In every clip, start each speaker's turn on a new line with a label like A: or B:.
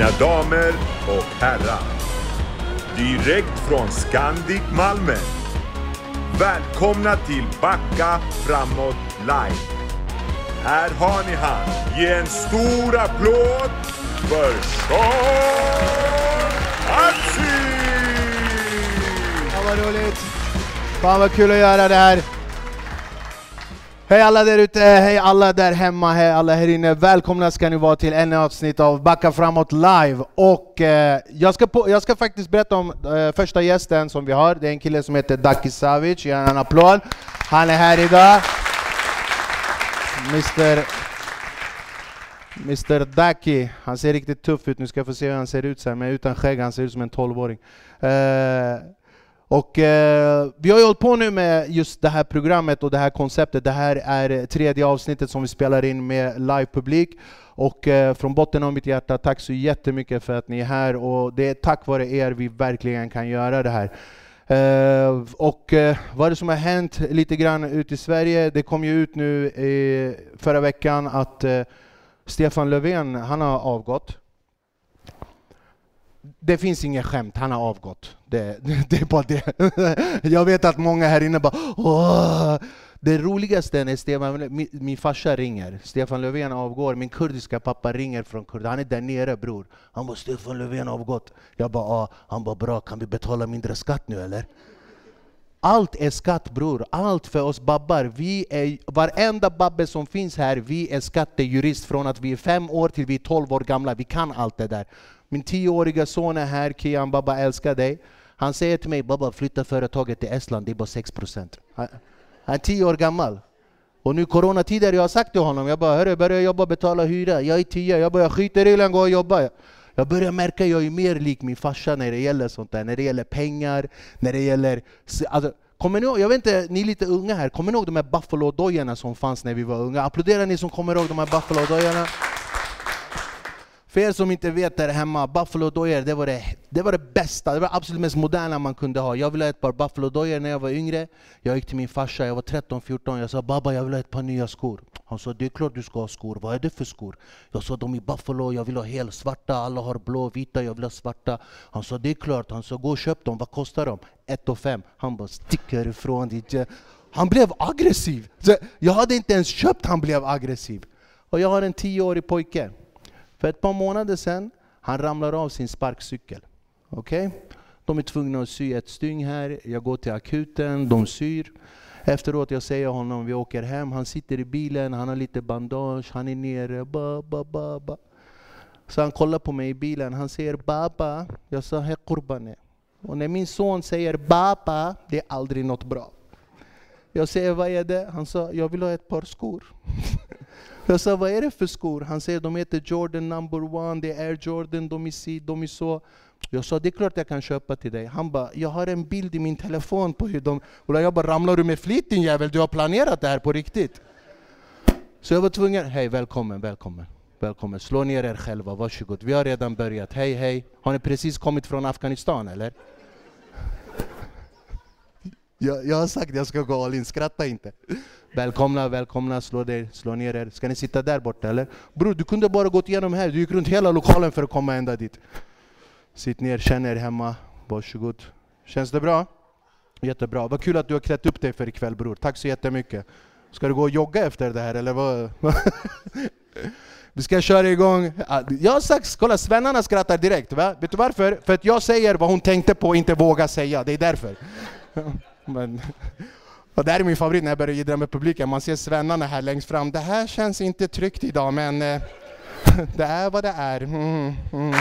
A: Mina damer och herrar. Direkt från Scandic Malmö. Välkomna till Backa Framåt Live. Här har ni han. Ge en stor applåd för Sean Atzi!
B: Fan vad roligt! Fan vad kul att göra det här! Hej alla där ute, hej alla där hemma, hej alla här inne. Välkomna ska ni vara till ännu avsnitt av Backa framåt live. Och eh, jag, ska på, jag ska faktiskt berätta om eh, första gästen som vi har. Det är en kille som heter Daki Savic, ge en applåd. Han är här idag. Mr. Mr Daki, han ser riktigt tuff ut, nu ska jag få se hur han ser ut sen, men utan skägg, han ser ut som en 12-åring. Eh, och eh, vi har ju hållit på nu med just det här programmet och det här konceptet. Det här är tredje avsnittet som vi spelar in med livepublik. Och eh, från botten av mitt hjärta, tack så jättemycket för att ni är här. Och det är tack vare er vi verkligen kan göra det här. Eh, och eh, vad är det som har hänt lite grann ute i Sverige? Det kom ju ut nu i förra veckan att eh, Stefan Löfven, han har avgått. Det finns inget skämt, han har avgått. Det, det är bara det. Jag vet att många här inne bara Åh! Det roligaste är när Stefan, min, min farsa ringer, Stefan Löfven avgår, min kurdiska pappa ringer från Kurdistan, han är där nere bror. Han bara Stefan Löfven avgått. Jag bara ja, han bara bra, kan vi betala mindre skatt nu eller? Allt är skatt bror, allt för oss babbar. Vi är, varenda babbe som finns här, vi är skattejurist från att vi är fem år till vi är tolv år gamla. Vi kan allt det där. Min tioåriga son är här, Kian Baba älskar dig. Han säger till mig, Baba flytta företaget till Estland, det är bara 6 procent. Han, är tio år gammal. Och nu coronatider, jag har sagt till honom, jag bara hörru, börja jobba och betala hyra. Jag är tio, jag bara skiter i den, gå och jobba. Jag börjar märka att jag är mer lik min farsa när det gäller sånt där, när det gäller pengar, när det gäller... Alltså, kommer ni ihåg, jag vet inte, ni är lite unga här, kommer ni ihåg de här Buffalo-dojorna som fanns när vi var unga? Applåderar ni som kommer ihåg de här Buffalo-dojorna? För er som inte vet där hemma, Buffalo dojor det var det, det var det bästa, det var absolut mest moderna man kunde ha. Jag ville ha ett par Buffalo dojor när jag var yngre. Jag gick till min farsa, jag var 13-14, jag sa Baba jag vill ha ett par nya skor. Han sa det är klart du ska ha skor, vad är det för skor? Jag sa de är Buffalo, jag vill ha helt svarta, alla har blå, vita, jag vill ha svarta. Han sa det är klart, han sa gå och köp dem, vad kostar de? 1 5. Han bara stick härifrån ditt... Han blev aggressiv! Jag hade inte ens köpt, han blev aggressiv. Och jag har en tioårig pojke. För ett par månader sedan, han ramlar av sin sparkcykel. Okay? De är tvungna att sy ett styng här, jag går till akuten, de syr. Efteråt jag säger honom, vi åker hem, han sitter i bilen, han har lite bandage, han är nere, ba, ba, ba, ba. Så han kollar på mig i bilen, han säger baba, jag sa hej kurbane. Och när min son säger baba, det är aldrig något bra. Jag säger vad är det? Han sa, jag vill ha ett par skor. Jag sa, vad är det för skor? Han säger, de heter Jordan number one, det är Air Jordan, de är si, de är så. Jag sa, det är klart jag kan köpa till dig. Han bara, jag har en bild i min telefon på hur de... Och jag bara, ramlar du med flit din jävel? Du har planerat det här på riktigt. Så jag var tvungen, hej välkommen, välkommen. Välkommen, slå ner er själva, varsågod. Vi har redan börjat, hej hej. Har ni precis kommit från Afghanistan eller? Jag, jag har sagt att jag ska gå all in, skratta inte. Välkomna, välkomna, slå, dig, slå ner er. Ska ni sitta där borta eller? Bror, du kunde bara gått igenom här. Du gick runt hela lokalen för att komma ända dit. Sitt ner, känn er hemma. Varsågod. Känns det bra? Jättebra. Vad kul att du har klätt upp dig för ikväll bror. Tack så jättemycket. Ska du gå och jogga efter det här eller vad? Vi ska köra igång. Jag har sagt, kolla svennarna skrattar direkt. Va? Vet du varför? För att jag säger vad hon tänkte på och inte vågar säga. Det är därför. Men, och det här är min favorit när jag börjar jiddra med publiken. Man ser svennarna här längst fram. Det här känns inte tryggt idag, men eh, det är vad det är. Mm, mm.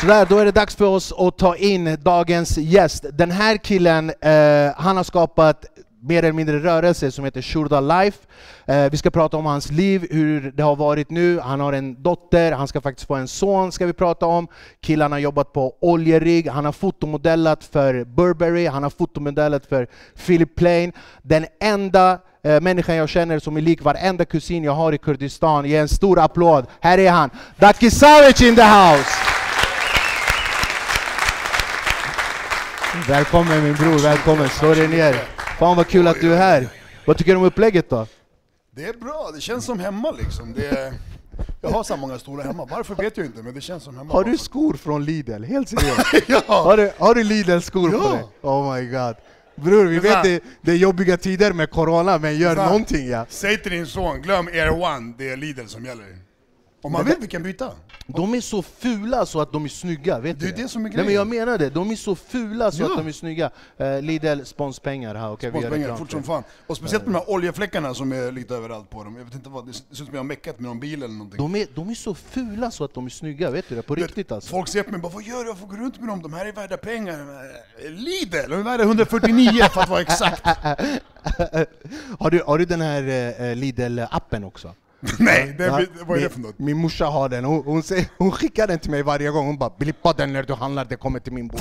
B: Sådär, då är det dags för oss att ta in dagens gäst. Den här killen, eh, han har skapat mer eller mindre rörelse som heter Shurda Life. Eh, vi ska prata om hans liv, hur det har varit nu. Han har en dotter, han ska faktiskt få en son ska vi prata om. Killarna har jobbat på oljerigg, han har fotomodellat för Burberry, han har fotomodellat för Philip Plain. Den enda eh, människan jag känner som är lik varenda kusin jag har i Kurdistan. Ge en stor applåd. Här är han, Daki Savic in the house! Välkommen min bror, välkommen. Slå dig ner. Fan vad kul att du är här. Vad tycker du om upplägget då?
C: Det är bra, det känns som hemma liksom. Det, Jag har så många stolar hemma, varför vet jag inte, men det känns som hemma.
B: Har du skor från Lidl? Helt seriöst? ja. Har du, har du Lidl-skor
C: Ja.
B: på dig? Oh my god. Bror, vi
C: är
B: vet det, det är jobbiga tider med corona, men gör
C: är
B: någonting ja.
C: Säg till din son, glöm Air One, det är Lidl som gäller. Om man vill, vi kan byta.
B: De är så fula så att de är snygga, vet
C: Det är
B: du
C: det som är
B: Nej men
C: grejen.
B: jag menar det, de är så fula så
C: Ja.
B: att de är snygga. Uh, Lidl, sponspengar här, okej vi gör
C: Sponsorpengar,
B: reklam
C: fort
B: för
C: som
B: det.
C: fan. Och speciellt med de här oljefläckarna som är lite överallt på dem. Jag vet inte vad, det ser ut som jag har meckat med någon bil eller någonting.
B: De är, de är så fula så att de är snygga, vet du det? På
C: Du vet,
B: riktigt alltså.
C: Folk ser på mig och bara, vad gör du? Varför går du runt med dem? De här är värda pengar. Eh, Lidl, de är värda 149 för att vara exakt.
B: har, du, har du den här uh, Lidl-appen också?
C: Nej, det,
B: Ja,
C: vad är det
B: min-
C: för något?
B: Min morsa har den, hon, hon, säger, hon skickar den till mig varje gång, hon bara 'blippa den när du handlar, det kommer till min bord'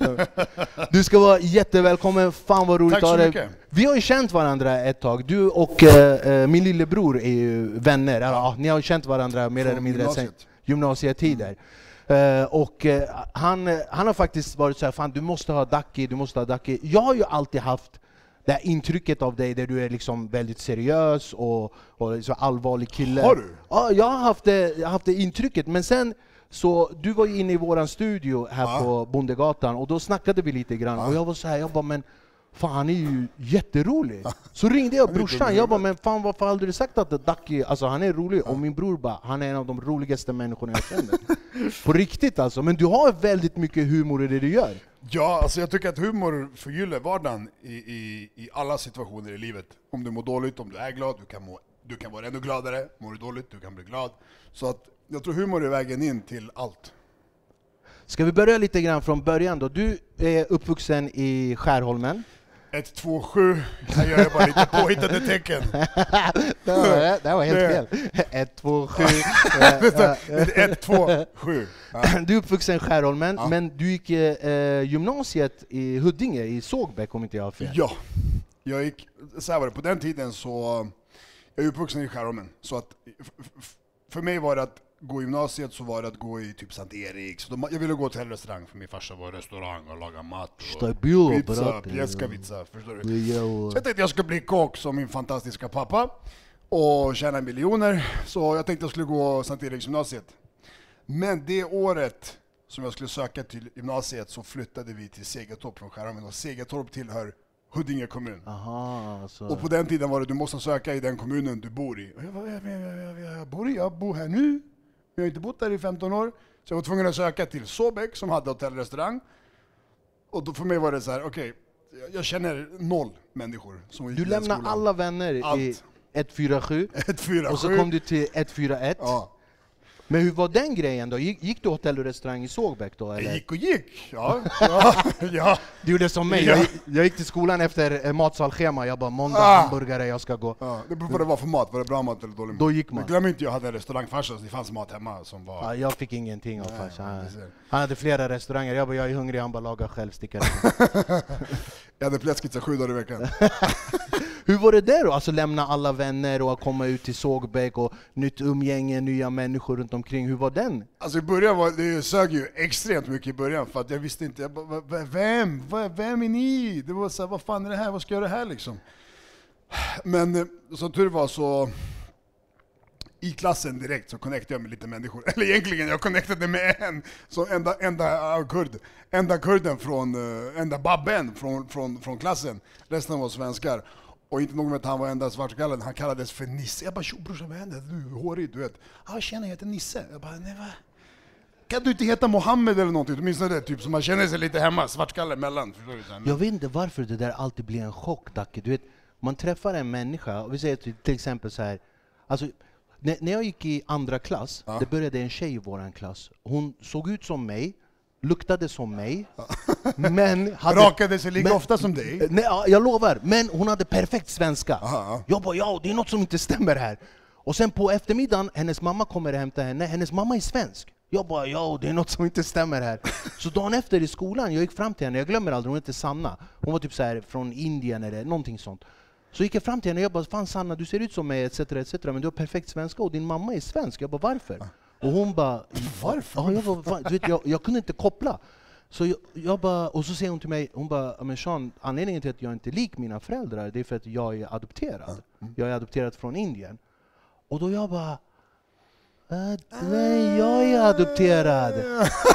B: Du ska vara jättevälkommen, fan vad roligt att ha dig. Vi har ju känt varandra ett tag, du och eh, min lillebror är ju vänner, ja, ni har ju känt varandra mer
C: Från
B: eller mindre sen
C: gymnasiet.
B: gymnasietider. Eh, och eh, han, han har faktiskt varit så här, fan du måste ha Ducky, du måste ha Ducky. Jag har ju alltid haft det här intrycket av dig där du är liksom väldigt seriös och, och så allvarlig kille.
C: Har du?
B: Ja, jag har haft det, jag har haft det intrycket, men sen så du var ju inne i våran studio här
C: Ja.
B: på Bondegatan och då snackade vi lite grann och jag var så här, jag bara men Fan han är ju jätterolig! Så ringde jag brorsan, jag bara men fan varför har du sagt att Ducky, alltså han är rolig? Och min bror bara, han är en av de roligaste människorna jag känner. På riktigt alltså, men du har väldigt mycket humor i det du gör.
C: Ja, alltså jag tycker att humor förgyller vardagen i, i, i alla situationer i livet. Om du mår dåligt, om du är glad, du kan, må, du kan vara ännu gladare. Mår du dåligt, du kan bli glad. Så att jag tror humor är vägen in till allt.
B: Ska vi börja lite grann från början då? Du är uppvuxen i Skärholmen.
C: 1, 2, 7. Här gör jag bara lite påhittade tecken.
B: det, var, det var helt fel. Ett, två, sju.
C: 1, 2, 7.
B: Du är uppvuxen i Skärholmen,
C: Ja.
B: men du gick eh, gymnasiet i Huddinge, i Sågbäck om inte jag har fel.
C: Ja, jag gick, så var det, på den tiden så, jag är uppvuxen i Skärholmen, så att för mig var det att gå i gymnasiet så var det att gå i typ Sankt Eriks, de, jag ville gå till en restaurang för min farsa var restaurang och laga mat. Och
B: Stabil,
C: pizza, pjäskavitsa, förstår du? Så jag tänkte jag skulle bli kock som min fantastiska pappa och tjäna miljoner. Så jag tänkte jag skulle gå Sankt Eriks gymnasiet. Men det året som jag skulle söka till gymnasiet så flyttade vi till Segertorp från Skärholmen och Segertorp tillhör Huddinge kommun.
B: Aha.
C: Och på den tiden var det du måste söka i den kommunen du bor i. Och jag, bara, jag, jag, jag, jag, bor i, jag bor här nu, jag har inte bott där i 15 år. Så jag var tvungen att söka till Såbäck som hade hotell och restaurang. Då för mig var det så här, okej, jag- jag känner noll människor som gick
B: Du
C: i den
B: lämnar
C: skolan.
B: alla vänner i
C: Allt.
B: 147,
C: Ett, fyra,
B: och så
C: sju.
B: kom du till 141.
C: Ja.
B: Men hur var den grejen då? Gick, gick du hotell och restaurang i Sågbäck då?
C: Jag
B: Eller?
C: gick och gick, ja. ja, ja.
B: Du gjorde som mig,
C: Ja.
B: jag, jag gick till skolan efter eh, matsalschema, jag bara måndag
C: Ah.
B: hamburgare, jag ska gå.
C: ja. Det beror på vad det var för mat, var det bra mat eller dålig mat?
B: Då gick man.
C: Men glöm inte, jag hade en restaurangfarsa så det fanns mat hemma som var...
B: Ja, jag fick ingenting av farsan. Han-. Han hade flera restauranger, jag bara jag är hungrig, han bara laga själv, sticka
C: Jag hade fläskpizza sju dagar i veckan.
B: Hur var det där då? Alltså lämna alla vänner och komma ut till Sågbäck och nytt umgänge, nya människor runt omkring. Hur var den?
C: Alltså i början var det sög ju extremt mycket i början för att jag visste inte, jag bara, "Va- va- vem? Vem är ni? Det var så här, vad fan är det här? Vad ska jag göra här liksom? Men eh, som tur var så i klassen direkt så connectade jag med lite människor. Eller egentligen, jag connectade med en, så enda, enda uh, kurd. Enda kurden från, uh, enda babben från, från, från klassen. Resten var svenskar. Och inte nog med att han var enda svartskallen, han kallades för Nisse. Jag bara tjo brorsan vad händer? Du är hårig, du vet. Ja tjena jag heter Nisse. Jag bara nej va? Kan du inte heta Mohammed eller någonting? Åtminstone det, typ så man känner sig lite hemma, svartskalle emellan.
B: Jag vet inte varför det där alltid blir en chock, Dacke. Du vet, man träffar en människa, och vi säger till, till exempel så här. Alltså, när, när jag gick i andra klass,
C: Ja.
B: det började en tjej i vår klass. Hon såg ut som mig, luktade som mig, men hade...
C: Rakade sig lika
B: men-
C: ofta som dig.
B: Nej, ja, jag lovar, men hon hade perfekt svenska.
C: Aha, ja.
B: Jag bara ja, det är något som inte stämmer här. Och sen på eftermiddagen, hennes mamma kommer och hämtar henne, hennes mamma är svensk. Jag bara ja, det är något som inte stämmer här. Så dagen efter i skolan, jag gick fram till henne, jag glömmer aldrig, hon hette Sanna. Hon var typ så här från Indien eller någonting sånt. Så gick jag fram till henne och jag bara fan Sanna, du ser ut som mig etc, etc men du har perfekt svenska och din mamma är svensk. Jag bara varför? Och hon bara
C: Varför?
B: Ja, jag, bara, fan, du vet, jag, jag kunde inte koppla. Så jag, jag bara, och så säger hon till mig, hon bara, "Ja, men Sean, anledningen till att jag inte är lik mina föräldrar, det är för att jag är adopterad. Jag är adopterad från Indien. Och då jag bara, "Ah, nej, jag är adopterad.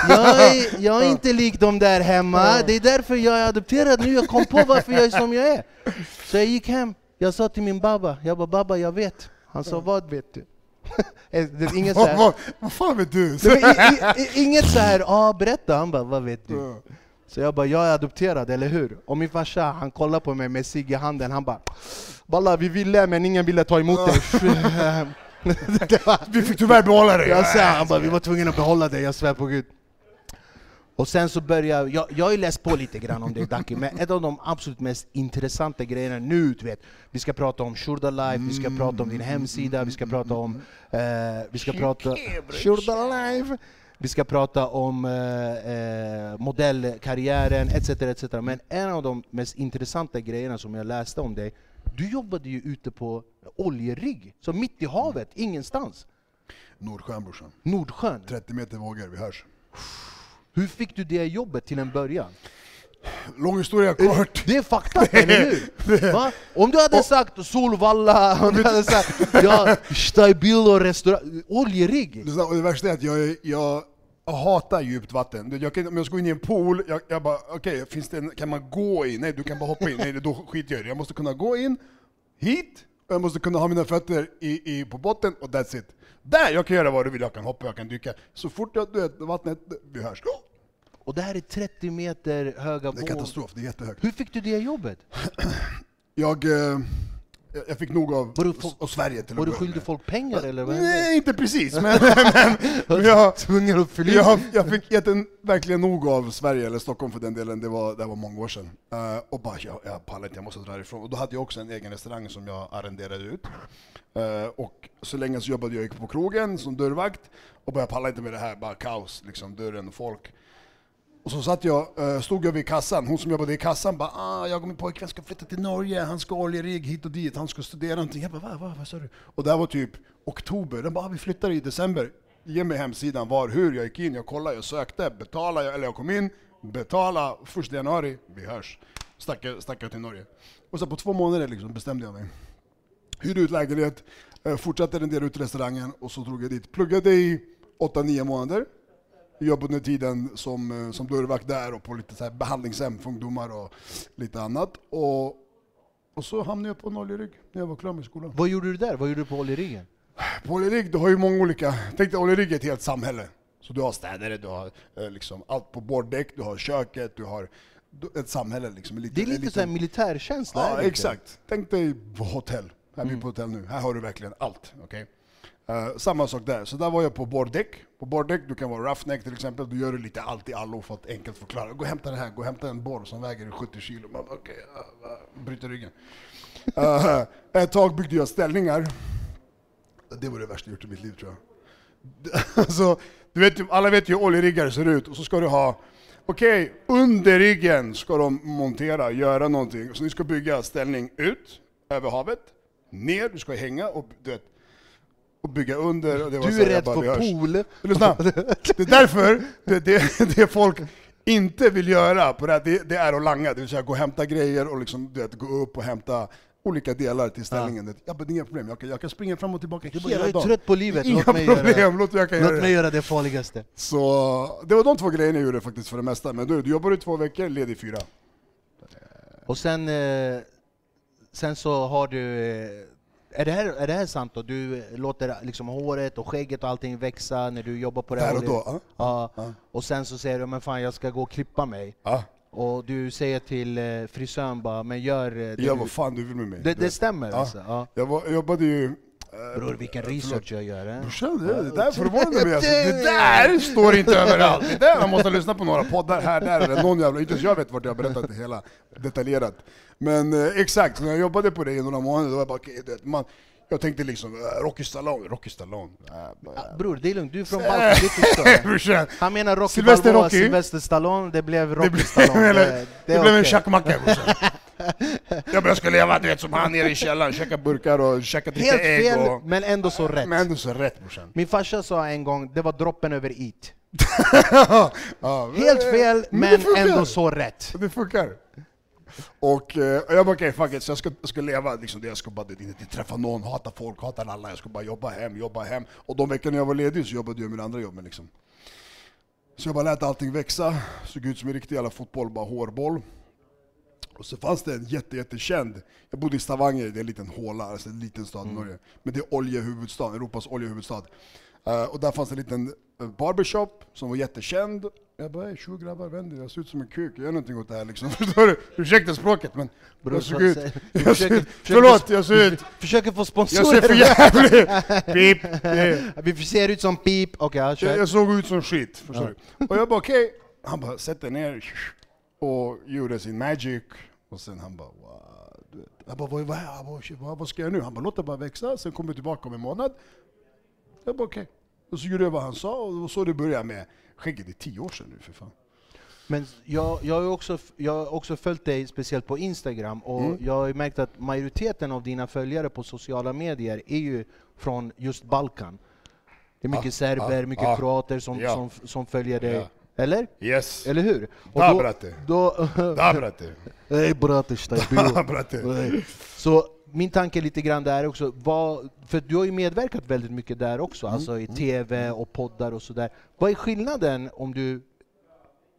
B: Jag är, jag är inte lik de där hemma, det är därför jag är adopterad nu. Jag kom på varför jag är som jag är. Så jag gick hem, jag sa till min babba, jag bara babba jag vet. Han sa vad vet du? Eh, det är inget så här,
C: vad, vad fan vet du?
B: I, i, inget så här, ah, berätta, han bara vad vet du? Så jag bara, jag är adopterad, eller hur? Och min farsa, han kollar på mig med cigg i handen, han bara Balla, vi ville men ingen ville ta emot dig. Var-
C: Vi fick tyvärr behålla det.
B: jag sa, han bara, vi var tvungna att behålla dig, jag svär på gud. Och sen så började jag, jag har ju läst på lite grann om det Daki, men ett av de absolut mest intressanta grejerna nu, du vet, vi ska prata om Shurda Life, vi ska prata om din hemsida, vi ska prata om, eh, vi ska prata Shurda Life, vi ska prata om eh, eh, modellkarriären etc, etc. Men en av de mest intressanta grejerna som jag läste om dig, du jobbade ju ute på oljerigg, så mitt i havet, ingenstans.
C: Nordsjön brorsan.
B: Nordsjön.
C: 30 meter vågor, vi hörs.
B: Hur fick du det jobbet till en början?
C: Lång historia kort.
B: Det är fakta, eller hur? Va? Om du hade sagt Solvalla, om du hade sagt ja, Staibil och restaurang, oljerigg.
C: Det värsta är att jag, jag, jag hatar djupt vatten. Jag kan, om jag ska gå in i en pool, jag, jag bara okej, finns det en, kan man gå in? Nej, du kan bara hoppa in. Nej, då skiter jag i det. Jag måste kunna gå in hit, och jag måste kunna ha mina fötter i, i, på botten och that's it. Där, jag kan göra vad du vill, jag kan hoppa, jag kan dyka. Så fort jag, du vet, vattnet, vi hörs.
B: Och det här är 30 meter höga
C: Det är
B: vågor.
C: katastrof, det är jättehögt.
B: Hur fick du det jobbet?
C: Jag, eh, jag fick nog av,
B: Var du
C: av Sverige till
B: Var du skyldig folk pengar eller vad?
C: Nej, inte precis, men, men, jag,
B: Tvungen att fylla
C: jag, jag fick jätten, verkligen nog av Sverige, eller Stockholm för den delen, det var, det var många år sedan. Eh, och bara, jag, jag pallar inte, jag måste dra ifrån. Och då hade jag också en egen restaurang som jag arrenderade ut. Eh, och så länge så jobbade jag på krogen som dörrvakt, och bara jag pallar inte med det här, bara kaos, liksom, dörren och folk. Och så satt jag, eh, stod jag vid kassan, hon som jobbade i kassan bara ah, jag och min pojkvän ska flytta till Norge, han ska oljerigg hit och dit, han ska studera någonting. Jag bara va, va, vad sa du? Och det här var typ oktober, den bara ah, vi flyttar i december. Ge mig hemsidan, var, hur, jag gick in, jag kollade, jag sökte, betalade, eller jag kom in, betala, första januari, vi hörs. Stack jag, stack jag till Norge. Och så på två månader liksom bestämde jag mig. Hyrde ut lägenhet, eh, fortsatte rendera ut restaurangen och så drog jag dit. Pluggade i 8-9 månader. Jobbade under tiden som, eh, som dörrvakt där och på lite så här behandlingshem för ungdomar och lite annat. Och, och så hamnade jag på en oljerigg när jag var klar med skolan.
B: Vad gjorde du där? Vad gjorde du på oljeriggen?
C: På oljerigg, du har ju många olika... Tänk dig oljerigg är ett helt samhälle. Så du har städare, du har eh, liksom allt på borddäck, du har köket, du har ett samhälle liksom. en liten-
B: Det är lite
C: liten-
B: så här militärkänsla. är
C: Ja, exakt. Tänk dig på hotell. Här är vi på hotell nu. Här har du verkligen allt. okej? Eh, samma sak där. Så där var jag på borddäck. På borddäck, du kan vara roughneck till exempel. Du gör du lite allt i allo för att enkelt förklara. Gå och hämta det här. Gå och hämta en borr som väger 70 kilo. Man, bara, okay, uh, uh, bryter ryggen. Uh, ett tag byggde jag ställningar. Det var det värsta jag gjort i mitt liv tror jag. Alltså, du vet, alla vet ju hur oljeriggar ser ut, och så ska du ha Okej, under riggen ska de montera, göra någonting. Så ni ska bygga ställning ut, över havet, ner, du ska hänga och, du vet, och bygga under. Och det var
B: Du är
C: jag
B: rädd
C: bara,
B: för pool.
C: Lyssna, det är därför det, det, det folk inte vill göra på det, här, det, det är att langa, det vill säga gå och hämta grejer och liksom, du vet, gå upp och hämta olika delar till ställningen. Ja. Jag bara, det är inga problem, jag kan, jag kan springa fram och tillbaka
B: Jag
C: hela
B: är
C: dagen.
B: trött på livet,
C: Inga
B: låt mig,
C: problem,
B: göra,
C: låt, jag kan göra
B: låt
C: det.
B: mig göra det farligaste.
C: Så det var de två grejerna jag gjorde faktiskt för det mesta. Men du, du jobbar i två veckor, ledig fyra.
B: Och sen, eh, sen så har du... Är det, här, är det här sant då? Du låter liksom håret och skägget och allting växa när du jobbar på det här?
C: Där och då. Ja.
B: Ja.
C: Ja.
B: Och sen så säger du, men fan jag ska gå och klippa mig.
C: Ja.
B: Och du säger till eh, frisören bara, men gör eh, det
C: Gör vad fan du vill med mig.
B: det, det stämmer
C: Ja.
B: alltså? Ja.
C: Jag, var, jag jobbade ju... eh,
B: Bror vilken research jag gör. Eh?
C: Brorsan, det, det där förvånar mig alltså. Det där står inte överallt! Det där, man måste lyssna på några poddar här, där eller någon jävla... Inte ens jag vet vart jag har berättat det hela detaljerat. Men eh, exakt, när jag jobbade på det i några månader, då var jag bara okej, du vet, man, jag tänkte liksom eh, Rocky Stallone, Rocky Stallone. Äh,
B: Ah, Bror, det är lugnt, du är från Balkan.
C: Brorsan,
B: Han menar Rocky
C: Sylvester
B: Balboa,
C: Rocky.
B: Sylvester Stallone, det blev Rocky
C: det
B: Stallone. Det,
C: det
B: är
C: blev en
B: okej.
C: tjackmacka. Jag bara, jag ska leva du vet, som han nere i källaren, käka burkar och käka lite
B: Helt
C: ägg.
B: fel,
C: Och,
B: men ändå så rätt.
C: men ändå så rätt brorsan.
B: Min farsa sa en gång, det var droppen över it. Helt fel,
C: det
B: men
C: funkar.
B: ändå så rätt.
C: Det funkar. Och eh, jag bara okej, fuck it, så jag ska, jag ska leva liksom det, jag ska bara inte träffa någon, hata folk, hata alla, jag ska bara jobba hem, jobba hem. Och de veckorna jag var ledig så jobbade jag med andra jobben liksom. Så jag bara lät allting växa, såg ut som en riktig jävla fotboll, bara hårboll. Och så fanns det en jätte, jättekänd, jag bodde i Stavanger, det är en liten håla, alltså en liten stad i Norge. Men det är oljehuvudstad, Europas oljehuvudstad. Eh, och där fanns en liten eh, barbershop som var jättekänd. Jag bara, "Ey, tjo grabbar, vänd er, jag ser ut som en kuk, gör någonting åt det här liksom. Förstår du? Ursäkta språket men
B: Bror,
C: jag såg
B: så-
C: ut... Jag ser,
B: försöker-
C: förlåt, jag ser ut...
B: Försöker få
C: Jag
B: sponsorer.
C: ser för jävlig... Pip!
B: Vi ser ut som pip. Okej, ja,
C: Jag, jag såg ut som skit, förstår du? Och jag bara okej, han bara sätt dig ner och gjorde sin magic. Och sen han bara wow. du. Jag bara vad, vad, vad, vad, ska jag nu? Han bara låt det bara växa, sen kommer jag tillbaka om en månad. Jag bara okej. Och så gjorde jag vad han sa och det var så det började med. Skägget är tio år sedan nu för fan.
B: Men jag, jag, har också, jag har också följt dig speciellt på Instagram och
C: Mm.
B: jag har ju märkt att majoriteten av dina följare på sociala medier är ju från just Balkan. Det är mycket
C: Ja,
B: serber,
C: ja,
B: mycket
C: ja,
B: kroater som,
C: ja.
B: som, som följer dig.
C: Ja.
B: Eller?
C: Yes.
B: Eller hur? Och
C: Da
B: då- då,
C: Da brate.
B: Ey brate, staj,
C: Da.
B: Nej. Så min tanke är lite grann där också, vad, för du har ju medverkat väldigt mycket där också, alltså i TV och poddar och sådär. Vad är skillnaden om du,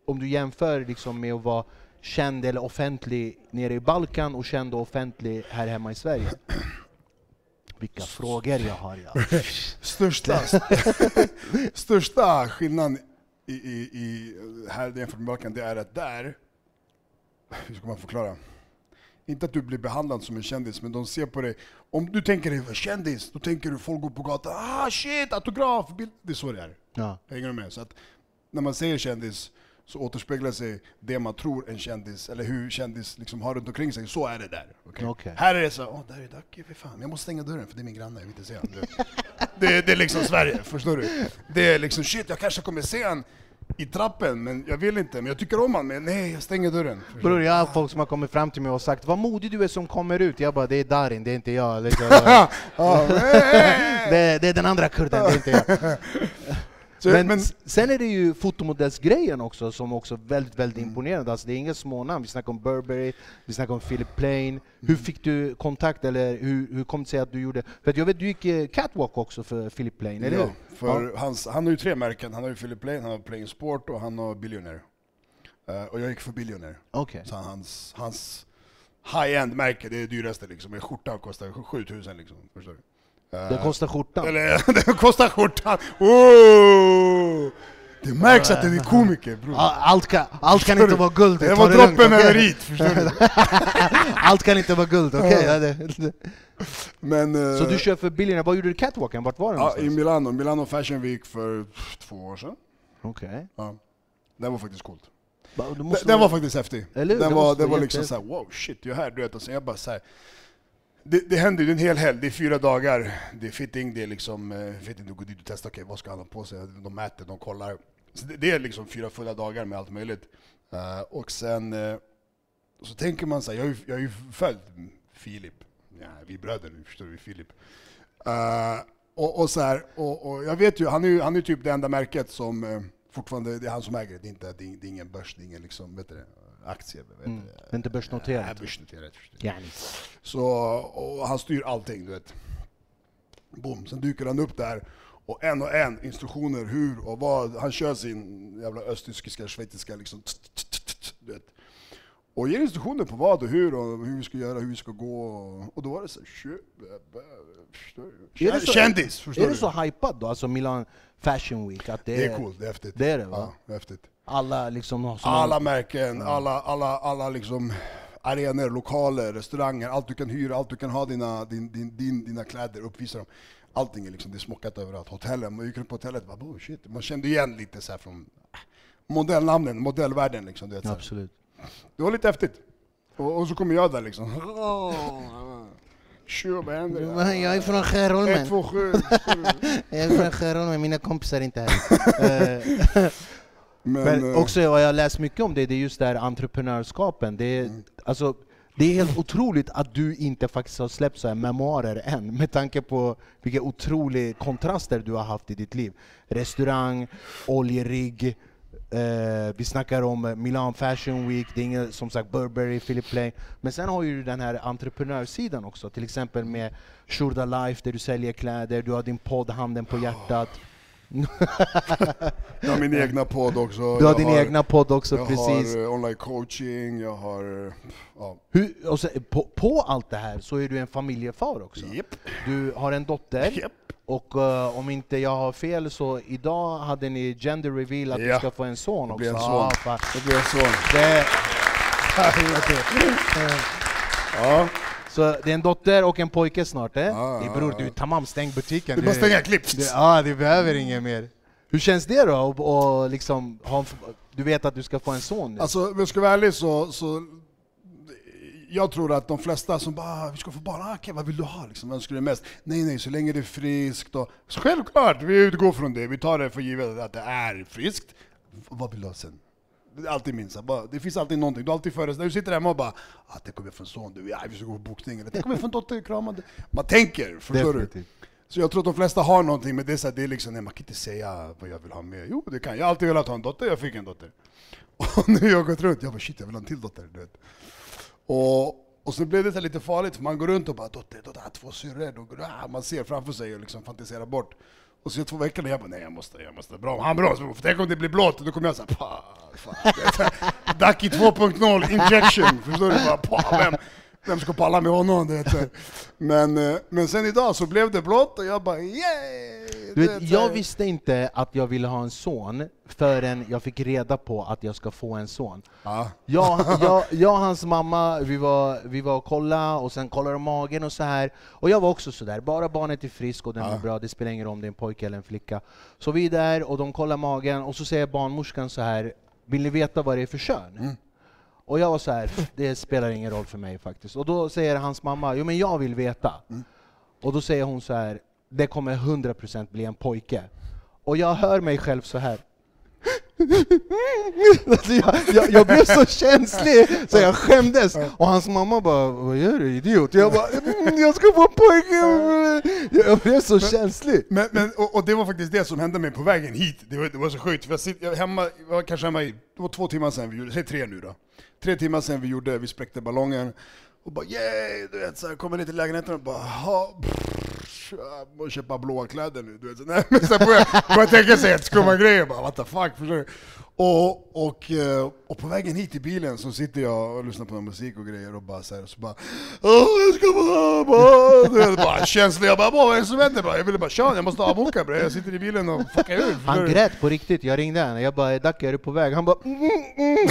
B: om du jämför liksom med att vara känd eller offentlig nere i Balkan och känd och offentlig här hemma i Sverige? Vilka frågor jag har jag.
C: Största, största skillnaden i, i, i här jämfört med Balkan, det är att där, hur ska man förklara? Inte att du blir behandlad som en kändis, men de ser på dig. Om du tänker dig kändis, då tänker du folk går på gatan, ah shit, autograf, bild. Det är så det är.
B: Ja.
C: Hänger du med? Så att när man säger kändis så återspeglar sig det man tror en kändis, eller hur kändis liksom har runt omkring sig, så är det där. okej?
B: Okej.
C: Här är det så, åh där är Dacke, för fan, jag måste stänga dörren för det är min granne, jag vill inte se honom. Det, det är liksom Sverige, förstår du? Det är liksom shit, jag kanske kommer se han i trappen, men jag vill inte, men jag tycker om honom, men nej, jag stänger dörren.
B: Bror, jag har folk som har kommit fram till mig och sagt Vad modig du är som kommer ut. Jag bara, det är Darin, det är inte jag. Liksom. Det, det är den andra kurden, det är inte jag.
C: Så,
B: Men,
C: men,
B: sen är det ju fotomodellsgrejen också som också är väldigt, väldigt
C: Mm.
B: imponerande. Alltså det är inga smånamn. Vi snackar om Burberry, vi snackar om Philip Plain.
C: Mm.
B: Hur fick du kontakt eller hur, hur kom det sig att du gjorde... För jag vet du gick eh, catwalk också för Philip Plain, eller
C: ja, för hans, han har ju tre märken, han har ju Philip Plain, han har Playing Sport och han har Billionaire. Eh, och jag gick för Billionaire.
B: Okej.
C: Så hans, hans high-end märke, det är det dyraste liksom. En skjorta kostar 7000 liksom. Förstår du? Eh,
B: Det kostar skjortan.
C: Eller det kostar skjortan! Oh! Det märks att den är komiker bror.
B: Allt kan, allt kan inte vara guld.
C: Det var droppen över hit, förstår du?
B: Allt kan inte vara guld, okej? Det-
C: Men, eh,
B: Så du kör för Billionaire, vad gjorde du catwalken? Vart var den
C: ja, I? Milano, Milano Fashion Week för två år sedan.
B: Okej.
C: Ja. Det var faktiskt coolt. Den, den var faktiskt häftig. Den
B: Det
C: var,
B: vara
C: var liksom såhär, wow shit, jag är här. Du vet, sen jag bara så här, det, det händer ju, det är en hel helg, det är fyra dagar, det är fitting, det är liksom, eh, fitting, du går dit och testar, okej vad ska han ha på sig? De mäter, de kollar. Så det, det är liksom fyra fulla dagar med allt möjligt. Uh, och sen uh, så tänker man så här, jag har ju, jag har ju följt Filip, ja, vi är bröder nu, förstår du, Filip. Uh, och, och, så här, och, och jag vet ju, han är ju han är typ det enda märket som fortfarande, det är han som äger det, det är, inte, det är, det är ingen börs, det är ingen liksom, vet du det, aktie. Vet
B: Mm. är inte börsnoterat.
C: Nej, börsnoterat.
B: Yani.
C: Så, och han styr allting, du vet. Boom, sen dyker han upp där och en och en instruktioner hur och vad. Han kör sin jävla östtyskiska, schweiziska liksom. Du vet. Och ger instruktioner på vad och hur och hur vi ska göra, hur vi ska gå. Och, då var det så här, "Shit, bä- bä- förstår du?
B: Är det så-
C: Kändis,
B: Är det så hypat då, alltså Milan Fashion Week? Att det,
C: Det
B: är,
C: är coolt, det är häftigt.
B: Det är det va?
C: Ja, häftigt.
B: Alla liksom
C: Alla märken, alla, alla, alla liksom arenor, lokaler, restauranger, allt du kan hyra, allt du kan ha dina, din, din, din, dina kläder, uppvisa dem. Allting är liksom, det är smockat överallt. Hotellen, man gick runt på hotellet, bara, oh, shit. man kände igen lite så här från modellnamnen, modellvärlden liksom. Du vet.
B: Absolut.
C: Det var lite häftigt. Och, och så kommer jag där liksom. Tjo, vad händer?
B: Jag är från Skärholmen.
C: två, sju.
B: Jag är från Skärholmen, mina kompisar är inte här.
C: Men,
B: Men
C: eh,
B: också vad jag läst mycket om det, det är just det här entreprenörskapen. Det är,
C: Mm.
B: alltså, det är helt otroligt att du inte faktiskt har släppt så här memoarer än, med tanke på vilka otroliga kontraster du har haft i ditt liv. Restaurang, oljerigg, Eh, vi snackar om Milan Fashion Week, det är inget, som sagt Burberry, Philip Plain. Men sen har ju du den här entreprenörssidan också, till exempel med Shurda Life där du säljer kläder, du har din podd Handen på hjärtat.
C: Jag har min egna podd också.
B: Du har
C: jag
B: din egna podd också,
C: jag
B: precis.
C: har eh, online coaching, jag har... Ja.
B: Hur, och så, på, på allt det här så är du en familjefar också.
C: Japp.
B: Du har en dotter,
C: Japp.
B: och eh, om inte jag har fel så idag hade ni gender reveal att
C: Ja.
B: du ska få en son
C: Det
B: också.
C: blir en son.
B: Fan.
C: Det blir så.
B: det,
C: Ja.
B: Så det är en dotter och en pojke snart, eh?
C: Ja,
B: det
C: ja.
B: du, tamam, stäng butiken.
C: Du bara stänga klipps.
B: det, Ja, du behöver inget mer. Hur känns det då? Och, och liksom, ha, en f- du vet att du ska få en son nu?
C: Alltså, om jag ska vara ärlig så, så jag tror att de flesta som bara "Ah, vi ska få barn, ah, okej, vad vill du ha? Liksom, vad önskar du mest? Nej, nej, så länge det är friskt. Och, självklart, vi utgår från det. Vi tar det för givet att det är friskt. Vad vill du ha sen? Alltid min, så här, bara, det finns alltid någonting. Du alltid föreställer Du sitter hemma och bara ah, det kommer från son, du, ja, vi ska gå på boxning. Eller det kommer från dotter, krama. Man tänker, förstår du? Så jag tror att de flesta har någonting, men det är, så här, det är liksom, nej, man kan inte säga vad jag vill ha med. Jo, det kan jag. Jag har alltid velat ha en dotter, jag fick en dotter. Och nu har jag gått runt, jag bara shit, jag vill ha en till dotter. Du vet. Och, och så blev det så lite farligt, för man går runt och bara dotter, dotter, jag två syrror. Ah, Man ser framför sig och liksom fantiserar bort. Och så två veckor och jag bara nej jag måste, jag måste bra, han bra, för tänk om det blir blått, då kommer jag såhär fan. Ducky 2.0 injection, förstår du? Bara, pa, vem, vem ska palla med honom? Det, men, eh, men sen idag så blev det blått och jag bara yay!
B: Du vet, jag visste inte att jag ville ha en son förrän jag fick reda på att jag ska få en son.
C: Ja.
B: Jag, jag, jag och hans mamma, vi var, vi var och kollade och sen kollade de magen och så här. Och jag var också sådär, bara barnet är frisk och den mår bra, det spelar ingen roll om det är en pojke eller en flicka. Så vi är där och de kollar magen och så säger barnmorskan så här, vill ni veta vad det är för kön? Och jag var så här, det spelar ingen roll för mig faktiskt. Och då säger hans mamma, jo men jag vill veta. Och då säger hon så här, det kommer 100% bli en pojke. Och jag hör mig själv så här. Alltså jag, jag, jag blev så känslig så jag skämdes. Och hans mamma bara, vad gör du idiot? Jag bara, "Mm, jag ska få pojke! Jag blev så känslig.
C: Men, men, och, och det var faktiskt det som hände mig på vägen hit. Det var, det var så sjukt, för jag, sitter, jag, hemma, jag var kanske hemma i, det var två timmar sedan vi gjorde, säg tre nu då. Tre timmar sedan vi gjorde, vi spräckte ballongen. Och bara yay! Du vet, så här, kommer ner till lägenheten och bara ha, måste köpa blåa kläder nu. Du vet, nej, men sen börjar börjar tänka sig helt skumma grejer, bara what the fuck. Förstår du? Och, och, eh, och på vägen hit i bilen så sitter jag och lyssnar på musik och grejer och bara så här, och så bara Åh, jag ska bara, bara, du vet, bara känslig. Jag bara, "Vad är det som händer? Jag ville bara köra, jag måste avboka bre. Jag sitter i bilen och fuckar ur.
B: Han grät på riktigt, jag ringde henne. Jag bara, Dacke är du på väg? Han bara, mm, mm.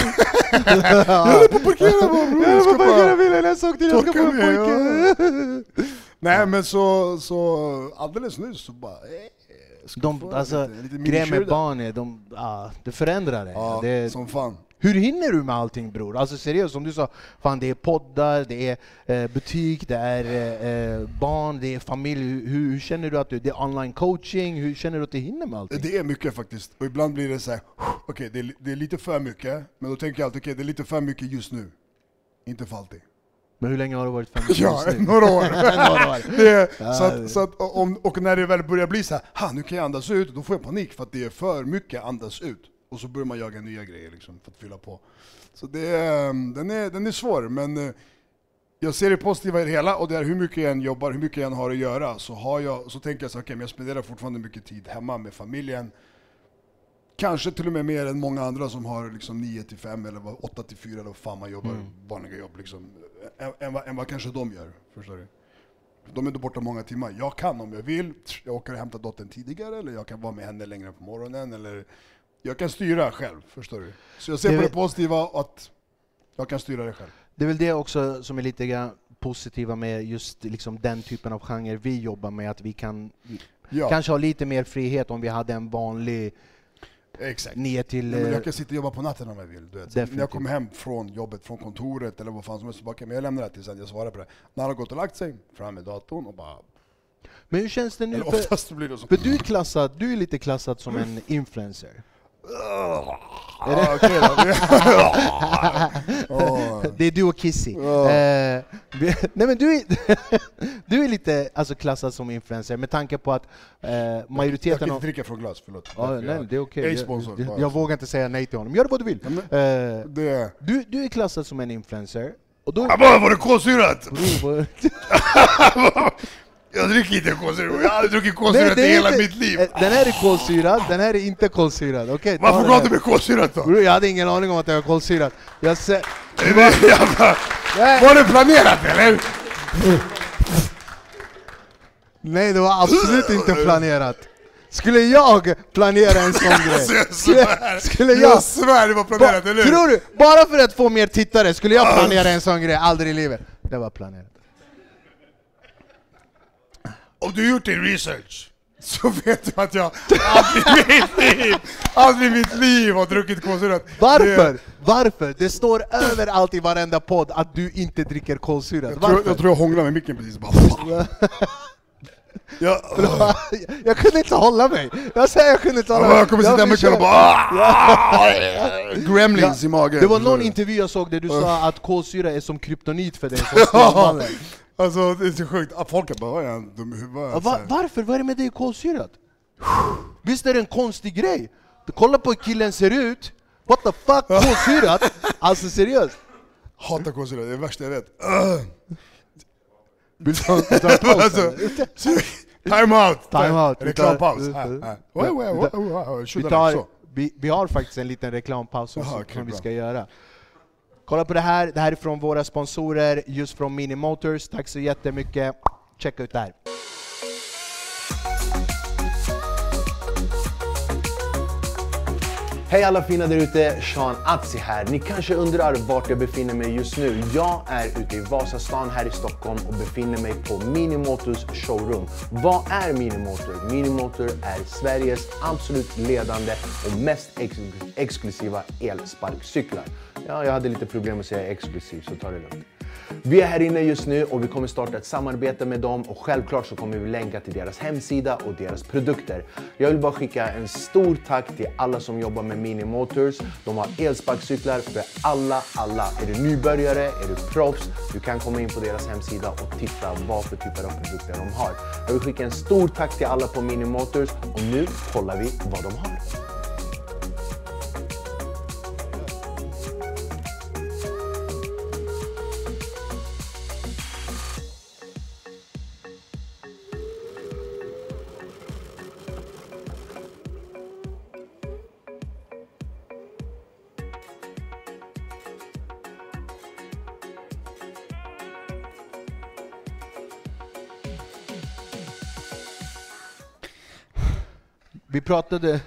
C: Jag höll på att parkera bara bror. Jag ska
B: Jag bara,
C: bara...
B: bilen, jag såg till jag ska få en pojke.
C: Nej men så, så alldeles nyss så bara... Eh, ska
B: De, alltså,
C: lite- lite
B: grejen med barn är, de, ah, det förändrar det.
C: Ja,
B: det.
C: som fan.
B: Hur hinner du med allting bror? Alltså seriöst, som du sa, fan det är poddar, det är eh, butik, det är eh, eh, barn, det är familj. Hur, hur känner du att du, det är online coaching, hur känner du att du hinner med allting?
C: Det är mycket faktiskt, och ibland blir det så här. okej det, är, li- det är lite för mycket, men då tänker jag alltid okej det är lite för mycket just nu. Inte för alltid.
B: Men hur länge har du varit feminist
C: Ja,
B: just nu?
C: några år.
B: Några år.
C: det är,
B: Ja,
C: så att, så att, om, och när det väl börjar bli så här, ha nu kan jag andas ut, då får jag panik för att det är för mycket andas ut. Och så börjar man jaga nya grejer liksom, för att fylla på. Så det är, um, den, är, den är svår, men eh, jag ser det positiva i det hela, och det är hur mycket jag än jobbar, hur mycket jag än har att göra, så, har jag, så tänker jag så okej, men jag spenderar fortfarande mycket tid hemma med familjen. Kanske till och med mer än många andra som har liksom 9 till 5 eller 8 till 4 eller vad fan man jobbar, vanliga jobb. Liksom, än, än, vad, än vad kanske de gör. Förstår du? De är inte borta många timmar. Jag kan om jag vill, jag åker och hämtar dottern tidigare, eller jag kan vara med henne längre på morgonen, eller jag kan styra själv. Förstår du? Så jag ser
B: Det
C: på det positiva, att jag kan styra det själv.
B: Det är väl det också som är lite grann positiva med just liksom den typen av genre vi jobbar med, att vi kan
C: Ja,
B: kanske ha lite mer frihet om vi hade en vanlig
C: exakt.
B: 9 till...
C: Nej, men
B: eh,
C: jag kan sitta och jobba på natten om jag vill. Du vet.
B: Definitivt.
C: När jag kommer hem från jobbet, från kontoret eller vad fan som helst, bara, "Okej, men jag lämnar det här tills jag svarar på det. När han har gått och lagt sig, fram med datorn och bara...
B: Men hur känns det nu?
C: Eller
B: För,
C: oftast blir det så.
B: för du är klassad, du är lite klassad som en influencer.
C: Ja, okej då. Åh.
B: Det är du och Kissy. Eh, Nej men du är, du är lite alltså, klassad som influencer med tanke på att eh,
C: Jag
B: majoriteten
C: kan
B: av...
C: inte dricka från glas, förlåt. Därför
B: nej,
C: jag-
B: det är okej.
C: Jag är
B: Jag, jag, jag vågar inte säga nej till honom. Gör vad du vill.
C: Ja, men-
B: Eh,
C: Det...
B: du, du är klassad som en influencer, och då...
C: Ah, bara, var det kolsyrat? Jag dricker inte kolsyrat, jag har aldrig druckit
B: det
C: i
B: är
C: hela
B: inte-
C: mitt liv.
B: eh, Den här är kolsyrad, den här är inte kolsyrad. Ta
C: Varför gav du mig kolsyrat då?
B: Bror, jag hade ingen aning om att det var kolsyrat. Jag ser...
C: Det var, var det planerat eller?
B: Nej, det var absolut inte planerat. Skulle jag planera en sån
C: Alltså,
B: grej?
C: jag
B: Skulle, skulle
C: Jag
B: jag...
C: svär det var planerat, eller hur?
B: tror du, bara för att få mer tittare, skulle jag planera en sån grej? Aldrig i livet. Det var planerat.
C: Om du gjort din research så vet du att jag aldrig i mitt liv, aldrig i mitt liv har druckit kolsyrat.
B: Varför? Varför? Det står överallt i varenda podd att du inte dricker kolsyrat.
C: Jag tror, jag tror jag hånglade med micken precis bara. Jag,
B: jag kunde inte hålla mig. Jag säger jag kunde inte hålla mig.
C: jag kommer sitta hemma ikväll och bara "Ah!" Gremlins i magen.
B: Det var någon intervju jag såg där du sa att kolsyra är som kryptonit för dig som.
C: Alltså det är så sjukt, Ah, folk bara vad är han dum i huvudet?
B: Va, varför? Vad är det med dig och kolsyrat? Visst är det en konstig grej? Du kollar på hur killen ser ut, what the fuck, kolsyrat? Alltså seriöst?
C: Hatar kolsyra, det är det värsta jag vet.
B: Vill du ta en paus?
C: Alltså,
B: eller?
C: Time out!
B: Time out.
C: Reklampaus.
B: Vi har faktiskt en liten reklampaus som,
C: Jaha,
B: som vi ska göra. Kolla på det här, det här är från våra sponsorer, just från Mini Motors. Tack så jättemycket. Checka ut det här. Hej alla fina där ute, Sean Atzi här. Ni kanske undrar vart jag befinner mig just nu. Jag är ute i Vasastan här i Stockholm och befinner mig på Minimotors showroom. Vad är Minimotor? Minimotor är Sveriges absolut ledande och mest ex exklusiva elsparkcyklar. Ja, jag hade lite problem att säga exklusiv, så ta det lugnt. Vi är här inne just nu och vi kommer starta ett samarbete med dem och självklart så kommer vi länka till deras hemsida och deras produkter. Jag vill bara skicka en stor tack till alla som jobbar med Mini Motors. De har elsparkcyklar för alla, alla. Är du nybörjare, är du proffs, du kan komma in på deras hemsida och titta vad för typer av produkter de har. Jag vill skicka en stor tack till alla på Mini Motors och nu kollar vi vad de har. Pratade...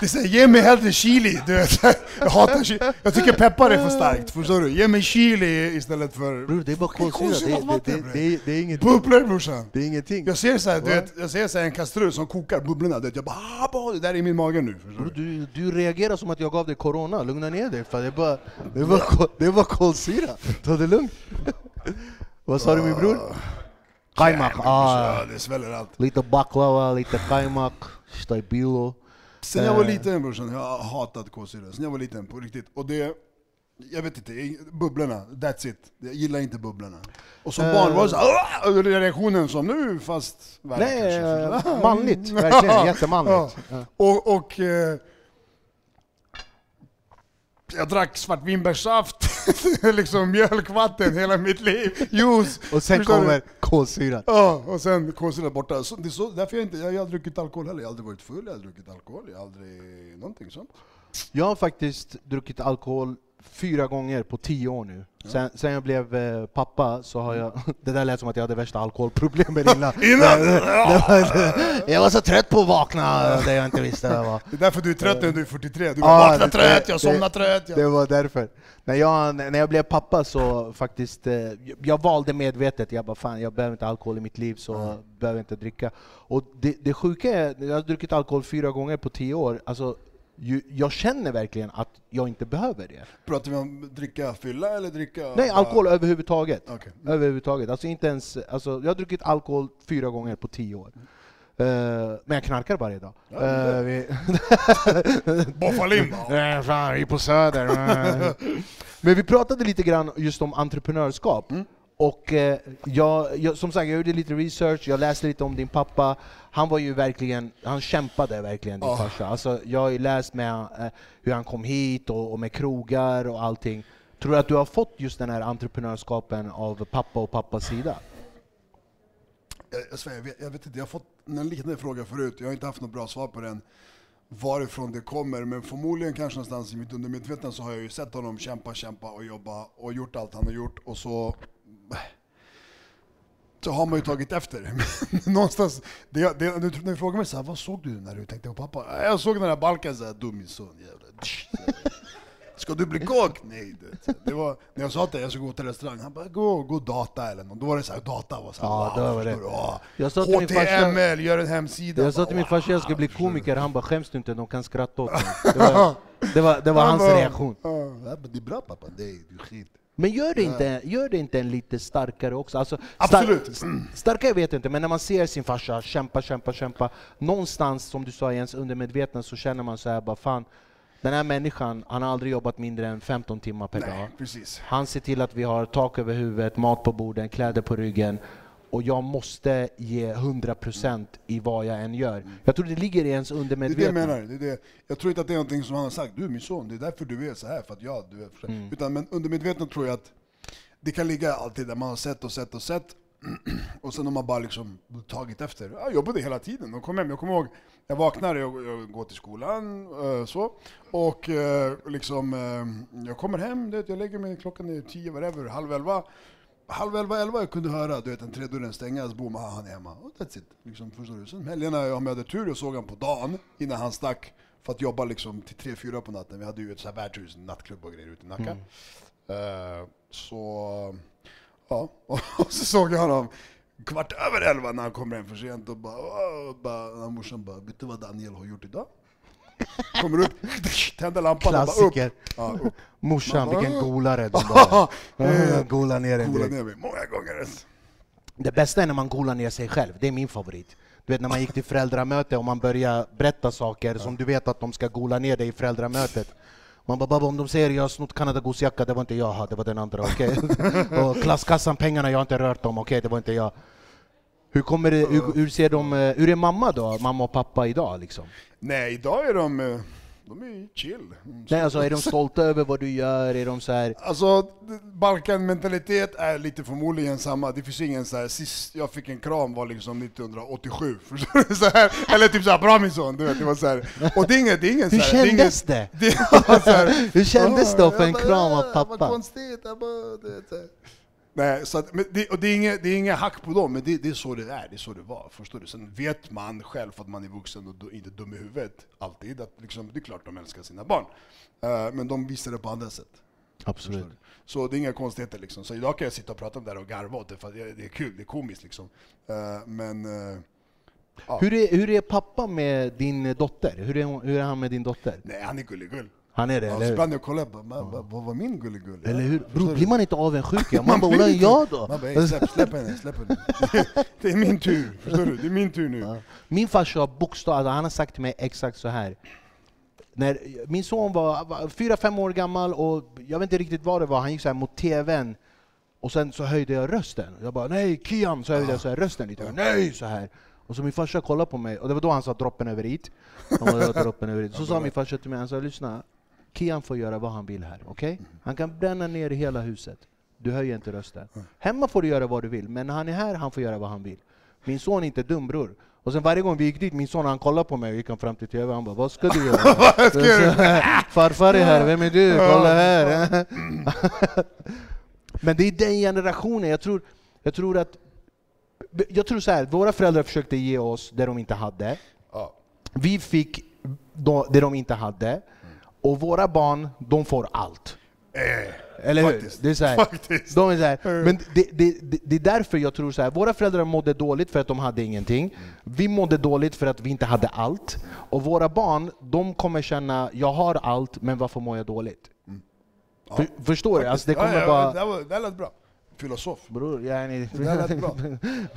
C: Det är så här, ge mig hellre chili, du vet. Jag hatar chili. Jag tycker peppar är för starkt, förstår du? Ge mig chili istället för...
B: Bror, det är bara kolsyra. Det,
C: kolsyrat
B: det, det, det, är- det är inget...
C: Bubblor brorsan!
B: Det är ingenting.
C: Jag ser så här, du vet, jag ser så en kastrull som kokar bubblorna, du vet. jag bara ah, bara, det där är i min mage nu.
B: Bror,
C: du?
B: Du, reagerar som att jag gav dig corona, lugna ner dig för det är bara, det var, ko- det var kolsyra. Ta det lugnt. Vad sa du min bror? Kajmak,
C: Ja,
B: ah,
C: det sväller allt.
B: lite baklava, lite kajmak, stabilo.
C: Sen jag var
B: Eh.
C: liten brorsan, jag har hatat kolsyra. Sen jag var liten, på riktigt. Och det, jag vet inte, bubblorna, that's it. Jag gillar inte bubblorna. Och som
B: Eh.
C: barn var det såhär, "Åh!" reaktionen som nu fast värre
B: Nej,
C: kanske.
B: eh, manligt, verkligen, jättemanligt. Ja.
C: Och, och eh, jag drack svartvinbärssaft, liksom mjölkvatten hela mitt liv, juice.
B: Och sen
C: Förstår
B: kommer kolsyran.
C: Ja, och sen kolsyrat borta. Så, det är så, därför jag inte, jag, jag har aldrig druckit alkohol heller. Jag har aldrig varit full, jag har aldrig druckit alkohol, jag har aldrig någonting sånt.
B: Jag har faktiskt druckit alkohol fyra gånger på tio år nu. Sen, sen jag blev eh, pappa så har jag... Det där lät som att jag hade värsta alkoholproblemen innan.
C: Innan?
B: Det- det var- jag var så trött på att vakna där jag inte visste vad jag var.
C: Det är därför du är trött när du är 43. Du bara vaknar
B: det-
C: trött, jag
B: det-
C: somnar trött.
B: Det
C: Jag.
B: var därför. När jag, när jag blev pappa så faktiskt, eh, jag valde medvetet, jag bara fan jag behöver inte alkohol i mitt liv så
C: Mm.
B: behöver inte dricka. Och det, det sjuka är, jag har druckit alkohol fyra gånger på tio år, alltså, jag känner verkligen att jag inte behöver det.
C: Pratar vi om dricka fylla eller dricka...
B: Nej, alkohol överhuvudtaget.
C: Okej.
B: Överhuvudtaget. Alltså inte ens, alltså, jag har druckit alkohol fyra gånger på tio år. men jag knarkar varje dag.
C: Ja,
B: Eh, vi...
C: Boffalin
B: Eh, fan, vi är på Söder. Men vi pratade lite grann just om entreprenörskap.
C: Mm.
B: Och eh, jag, jag, som sagt, jag gjorde lite research, jag läste lite om din pappa. Han var ju verkligen, han kämpade verkligen din
C: Ja.
B: farsa. Alltså, jag har ju läst med eh, hur han kom hit och, och med krogar och allting. Tror du att du har fått just den här entreprenörskapen av pappa och pappas sida?
C: Jag, jag, svär, jag, vet, jag vet inte, jag har fått en liknande fråga förut, jag har inte haft något bra svar på den. Varifrån det kommer, men förmodligen kanske någonstans i mitt undermedvetna så har jag ju sett honom kämpa, kämpa och jobba och gjort allt han har gjort och så så har man ju tagit efter. Någonstans, det, det, när du frågar mig så här, vad såg du när du tänkte på pappa? Jag såg den här balken såhär, du min son jävla... Ska du bli kock? Nej. Det, det var, när jag sa till jag ska gå till restaurang, han bara gå, gå data eller något. Då var det såhär, data var såhär,
B: Ja,
C: wow,
B: var det.
C: du? Ja.
B: Jag sa min farsa-
C: HTML, gör en hemsida.
B: Jag sa till min farsa jag ska
C: wow,
B: bli
C: du?
B: komiker, han bara skäms du inte, de kan skratta åt mig. Det var, det var, det var
C: Han
B: hans reaktion.
C: Ja, det är bra pappa, du är skit.
B: Men gör det, inte, gör det inte en lite starkare också? Alltså,
C: Absolut.
B: Star, starkare vet jag inte, men när man ser sin farsa kämpa, kämpa, kämpa, någonstans som du sa i ens undermedvetna så känner man så här bara fan, den här människan, han har aldrig jobbat mindre än 15 timmar per dag.
C: Nej, precis.
B: Han ser till att vi har tak över huvudet, mat på borden, kläder på ryggen. Och jag måste ge 100% i vad jag än gör. Jag tror det ligger i ens
C: Det är det jag
B: undermedvetna.
C: menar. Det är det. Jag tror inte att det är någonting som han har sagt, du min son, det är därför du är så här för att jag, du är
B: Mm.
C: Utan men undermedvetet tror jag att det kan ligga alltid där man har sett och sett och sett. och sen har man bara liksom tagit efter. Jag jobbade hela tiden och kom hem. Jag kommer ihåg, jag vaknar, jag, jag går till skolan, eh, så. Och eh, liksom, eh, jag kommer hem, jag lägger mig, klockan är tio, whatever, halv elva. Halv elva, elva jag kunde höra du vet, en trädörren stängas, boom, ah, han är hemma. Och that's it. Liksom, förstår du? Sen helgerna, om jag hade tur, jag såg honom på dagen innan han stack för att jobba liksom till tre, fyra på natten. Vi hade ju ett så här värdshus, nattklubb och grejer ute i Nacka. Eh, så, ja. Och så såg jag honom kvart över elva när han kommer hem för sent och bara, "Åh", bara när morsan bara, vet du vad Daniel har gjort idag? Kommer upp, tänder lampan bara upp.
B: Klassiker.
C: Ja, upp.
B: Morsan,
C: bara,
B: vilken golare. De "Ah, gola ner en direkt.
C: ner mig många gånger.
B: Det bästa är när man golar ner sig själv, det är min favorit. Du vet när man gick till föräldramöte och man börjar berätta saker som du vet att de ska gola ner dig i föräldramötet. Man bara, "Babba, om de säger jag har snott Canada Goose-jacka, det var inte jag, det var den andra, okej? och klasskassan, pengarna, jag har inte rört dem, okej, det var inte jag. Hur, kommer det, hur, hur ser de, eh, hur är mamma då, mamma och pappa idag liksom?
C: Nej, idag är de, eh, de är chill.
B: Nej, alltså, är de stolta över vad du gör? Är de så här,
C: Alltså, Balkan-mentalitet är lite förmodligen samma. Det finns ingen så här, sist jag fick en kram var liksom 1987. Förstår du? Så här, eller typ såhär, bra min son, du vet. Det var så här. Och det är ingen, det är ingen
B: hur
C: så här, det är ingen,
B: kändes det?
C: det så här,
B: Hur kändes det att få
C: "Ah,
B: en kram av
C: bara, "Ah,
B: pappa?"
C: Vad konstigt, jag bara, du vet, så här. Nej, så att, det, och det är inget det är inga hack på dem, men det, det är så det är, det är så det var. Förstår du? Sen vet man själv att man är vuxen och inte dum i huvudet, alltid, att liksom, det är klart de älskar sina barn. Eh, men de visar det på andra sätt.
B: Absolut.
C: Så det är inga konstigheter liksom. Så idag kan jag sitta och prata om det här och garva åt det, för det är kul, det är komiskt liksom. Eh, men... eh, ja.
B: Hur är, hur är pappa med din dotter? Hur är, hon, hur är han med din dotter?
C: Nej, han är gulligull.
B: Han är det, eller hur?
C: ibland jag "Man, vad vad var min gulligull?
B: Eller hur? Bror, blir man inte avundsjuk? Ja? Man bara,
C: blir
B: "Ola,
C: inte-
B: jag då?
C: Man bara, "Ey, släpp, släpp henne, släpp henne. Det är min tur, förstår du? Det är min tur nu.
B: Min farsa har bokstav, alltså han har sagt till mig exakt så här. När min son var var fyra, fem år gammal och jag vet inte riktigt vad det var, han gick så här mot TVn och sen så höjde jag rösten. Jag bara nej Kiam, så höjde jag så här rösten lite. Nej så här. Och så min farsa kollade på mig och det var då han sa droppen över it. Han "Ja, droppen över it. Så sa min farsa till mig, han sa lyssna, Kiam får göra vad han vill här, okej? Han kan bränna ner hela huset. Du höjer inte rösten. Hemma får du göra vad du vill, men när han är här, han får göra vad han vill. Min son är inte dum bror. Och sen varje gång vi gick dit, min son han kollade på mig och gick fram till TV han bara Vad ska du göra? Farfar är här, vem är du? Kolla här! Men det är den generationen, jag tror, jag tror att jag tror så här, våra föräldrar försökte ge oss det de inte hade. Vi fick det de inte hade. Och våra barn, de får allt.
C: Eh,
B: Eller hur?
C: Faktiskt.
B: Det är så här,
C: Faktiskt.
B: De är så här. Men det, det, det, det är därför jag tror så här. våra föräldrar mådde dåligt för att de hade ingenting. Vi mådde dåligt för att vi inte hade allt. Och våra barn, de kommer känna, jag har allt, men varför mår jag dåligt? För, förstår du? Alltså det kommer
C: ja, ja,
B: bara...
C: det, var, det lät bra. Filosof.
B: Bror, yani...
C: Det där lät bra.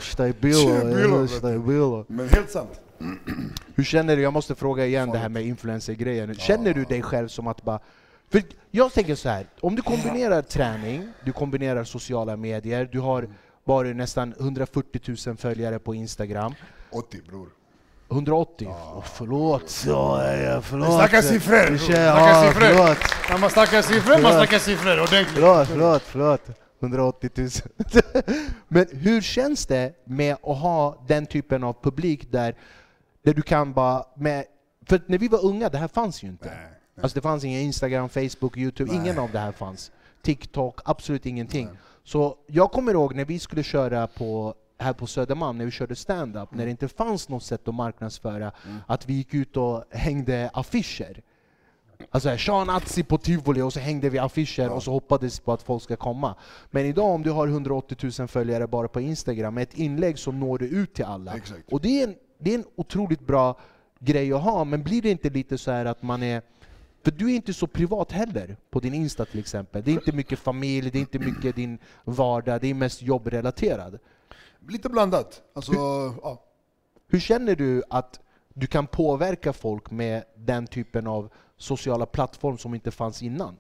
C: Men helt sant.
B: Hur känner du, jag måste fråga igen det här med influencer-grejen. Känner du dig själv som att bara... För jag tänker så här, om du kombinerar träning, du kombinerar sociala medier, du har bara nästan 140 000 följare på Instagram.
C: 80 bror.
B: 180? Oh, förlåt, så, ja, förlåt.
C: Siffror!
B: Vi
C: bror.
B: kör-
C: Snacka
B: ja,
C: siffror! När man snackar siffror, man snackar siffror ordentligt.
B: Förlåt, förlåt, förlåt. 180 000. Men hur känns det med att ha den typen av publik där, där du kan bara... Med, för när vi var unga, det här fanns ju inte.
C: Nej, nej.
B: Alltså det fanns ingen Instagram, Facebook, Youtube,
C: Nej.
B: ingen av det här fanns. TikTok, absolut ingenting.
C: Nej.
B: Så jag kommer ihåg när vi skulle köra på här på Södermalm, när vi körde stand-up, när det inte fanns något sätt att marknadsföra, att vi gick ut och hängde affischer. Alltså Sean Atzi på Tivoli och så hängde vi affischer och så hoppades på att folk ska komma. Men idag om du har 180 000 följare bara på Instagram, med ett inlägg så når du ut till alla.
C: Exakt.
B: Och det är, en, det är en otroligt bra grej att ha, men blir det inte lite så här att man är för du är inte så privat heller på din Insta till exempel. Det är inte mycket familj, det är inte mycket din vardag, det är mest jobbrelaterad.
C: Lite blandat. Alltså, ja.
B: Hur känner du att du kan påverka folk med den typen av sociala plattform som inte fanns innan?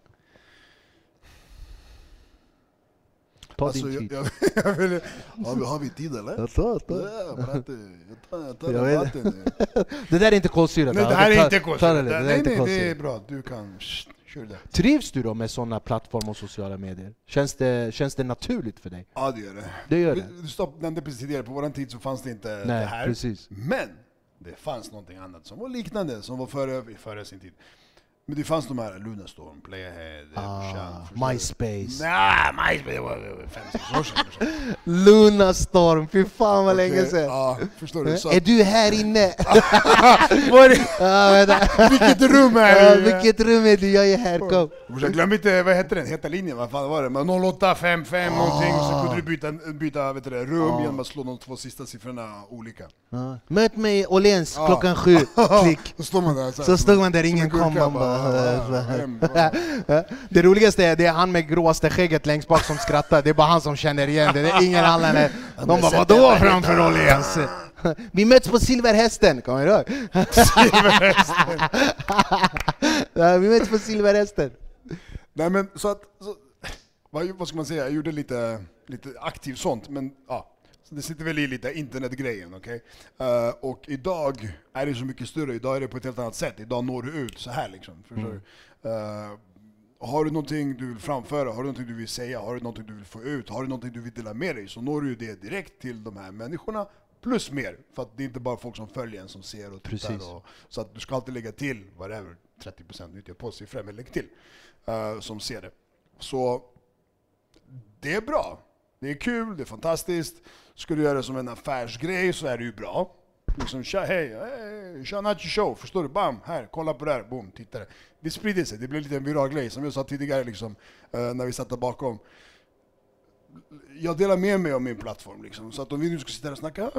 B: Ta
C: Alltså,
B: din tid.
C: jag, jag vill, har, vi, har vi tid eller?
B: Jag tar, jag tar.
C: Ja, jag tar, jag tar
B: Jag. Det där är inte kolsyrat.
C: Nej, det här är inte
B: är
C: Nej, det är
B: kolsyrat.
C: bra. Du kan... Kör det.
B: Trivs du då med sådana plattformar och sociala medier? Känns det, känns det naturligt för dig?
C: Ja, det gör det.
B: Det gör det?
C: du stopp, nämnde precis tidigare, på vår tid så fanns det inte
B: Nej,
C: det här.
B: precis.
C: Men det fanns någonting annat som var liknande, som var före, före sin tid. Men det fanns de här Lunarstorm, Playahead,
B: Ah,
C: förstår du?
B: MySpace.
C: Nej, MySpace var fem, sex år sedan.
B: Lunarstorm, fy fan vad länge
C: Okej,
B: sedan!
C: Ja, förstår du? Så,
B: Är du här inne?
C: Vilket rum är det?
B: vilket rum är du? Jag är här, kom!
C: Glöm inte, vad hette den? Heta linjen, vad fan var det? Men 0855 någonting, så kunde du byta, byta vet du, rum genom att slå de två sista siffrorna olika.
B: Ja. Möt mig i Åhléns
C: Ja.
B: klockan sju, klick!
C: Så man där så,
B: Så stod man där, ingen kom, man bara... Det roligaste är, det är han med gråaste skägget längst bak som skrattar, det är bara han som känner igen det, det är ingen annan. De bara vadå framför Åhléns? Vi möts på Silverhästen, kommer du ihåg? Ja, Vi möts på Silverhästen.
C: Nej men så att, så, vad, vad ska man säga, jag gjorde lite, lite aktivt sånt, men ja. Det sitter väl i lite internetgrejen, okej? Eh, och idag är det så mycket större, idag är det på ett helt annat sätt. Idag når du ut så här liksom. Förstår du? Eh, har du någonting du vill framföra, har du någonting du vill säga, har du någonting du vill få ut, har du någonting du vill dela med dig, så når du ju det direkt till de här människorna, plus mer. För att det är inte bara folk som följer en som ser och tittar.
B: Precis.
C: Och, så att du ska alltid lägga till, whatever, 30% nyttjar på siffror, men lägg till, eh, som ser det. Så det är bra. Det är kul, det är fantastiskt. Ska du göra det som en affärsgrej så är det ju bra. Liksom, tja, hej, hej, tja Nacho show, förstår du? Bam, här, kolla på det här, boom, tittare. Det sprider sig, det blir lite en viral grej, som jag sa tidigare liksom, eh, när vi satt där bakom. Jag delar med mig av min plattform, liksom, så att om vi nu ska sitta här och snacka,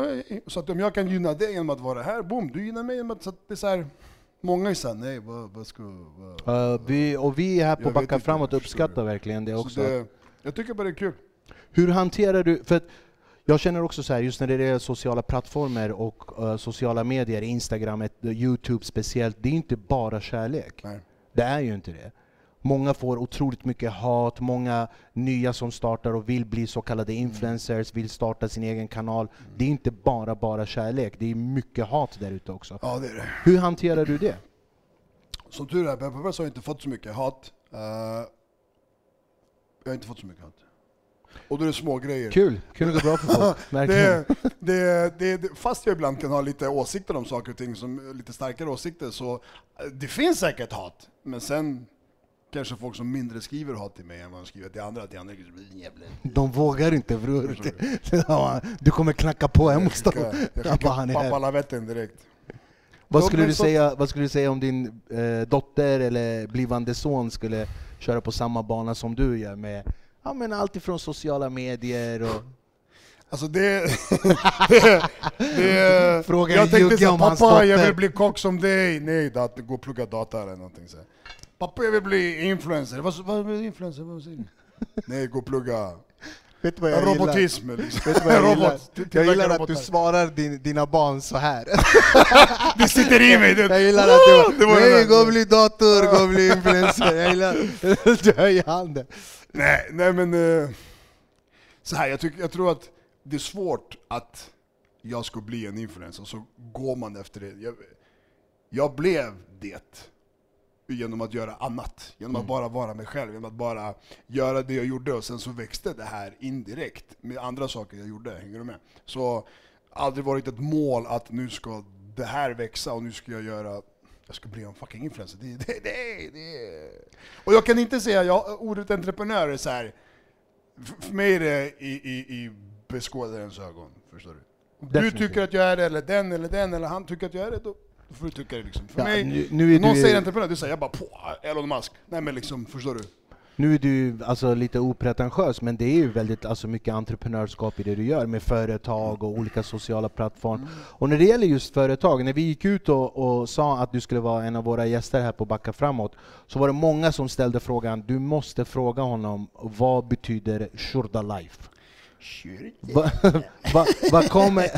C: så att om jag kan gynna dig genom att vara här, boom, du gynnar mig genom att, så att det är så här, Många är såhär, nej vad, vad ska... Vad?
B: Uh, vi, och vi här på Backa Framåt uppskattar verkligen det
C: Så
B: också.
C: det, jag tycker bara det är kul.
B: Hur hanterar du, för att jag känner också så här, just när det är sociala plattformar och eh, sociala medier, Instagram, Youtube speciellt, det är inte bara kärlek.
C: Nej.
B: Det är ju inte det. Många får otroligt mycket hat, många nya som startar och vill bli så kallade influencers, vill starta sin egen kanal. Det är inte bara, bara kärlek, det är mycket hat där ute också.
C: Ja det är det.
B: Hur hanterar du det?
C: Som tur är, Pepparberg har inte fått så mycket hat. Eh, jag har inte fått så mycket hat. Och då är det små grejer.
B: Kul, kul att gå bra för folk. Verkligen.
C: det, det, det, fast jag ibland kan ha lite åsikter om saker och ting, som lite starkare åsikter, så eh, det finns säkert hat. Men sen kanske folk som mindre skriver hat till mig än vad de skriver till andra. Till andra jävla...
B: De vågar inte bror. Du kommer knacka på hemma hos dem.
C: jag skickar
B: här.
C: pappalavetten direkt.
B: Vad skulle, du säga, vad skulle du säga om din eh, dotter eller blivande son skulle köra på samma bana som du gör med ja, men allt ifrån sociala medier och...
C: Alltså det... det, det
B: Fråga
C: jag tänkte såhär, pappa jag
B: dotter."
C: vill bli kock som dig. Nej, dat, gå och plugga data eller någonting så. Pappa jag vill bli influencer. Vad, vad influencer? Vad säger du? Nej, gå och plugga.
B: Vet du vad jag gillar?
C: Robotism liksom.
B: Vet du vad jag gillar?
C: Till-
B: Jag gillar att du svarar din, dina barn så här.
C: Det sitter i mig! Det,
B: Jag gillar att du
C: Åh, det
B: bara,
C: var
B: nej, gå och bli dator, gå och bli influencer. Jag gillar du höjer handen.
C: Nej, nej men... eh, så här, jag, tycker, jag tror att det är svårt att jag ska bli en influencer, så går man efter det. Jag, jag blev det genom att göra annat. Genom att bara vara mig själv, genom att bara göra det jag gjorde. Och sen så växte det här indirekt med andra saker jag gjorde. Hänger du med? Så aldrig varit ett mål att nu ska det här växa och nu ska jag göra jag ska bli en fucking influencer. Det, det, det, det. Och jag kan inte säga, jag, ordet entreprenör är så här. För mig är det i, i, i beskådarens ögon. Förstår du? Om du
B: Definitivt.
C: tycker att jag är det, eller den, eller den, eller han tycker att jag är det, då får du tycka det liksom. För
B: Ja,
C: mig,
B: nu, nu är
C: någon
B: du,
C: säger entreprenör, du säger jag bara på Elon Musk. Nej men liksom, förstår du?
B: nu är du alltså lite opretentiös, men det är ju väldigt alltså, mycket entreprenörskap i det du gör med företag och olika sociala plattformar. Och när det gäller just företag, när vi gick ut och, och sa att du skulle vara en av våra gäster här på Backa Framåt, så var det många som ställde frågan, du måste fråga honom, vad betyder Shurda Life? Va, va, vad kommer,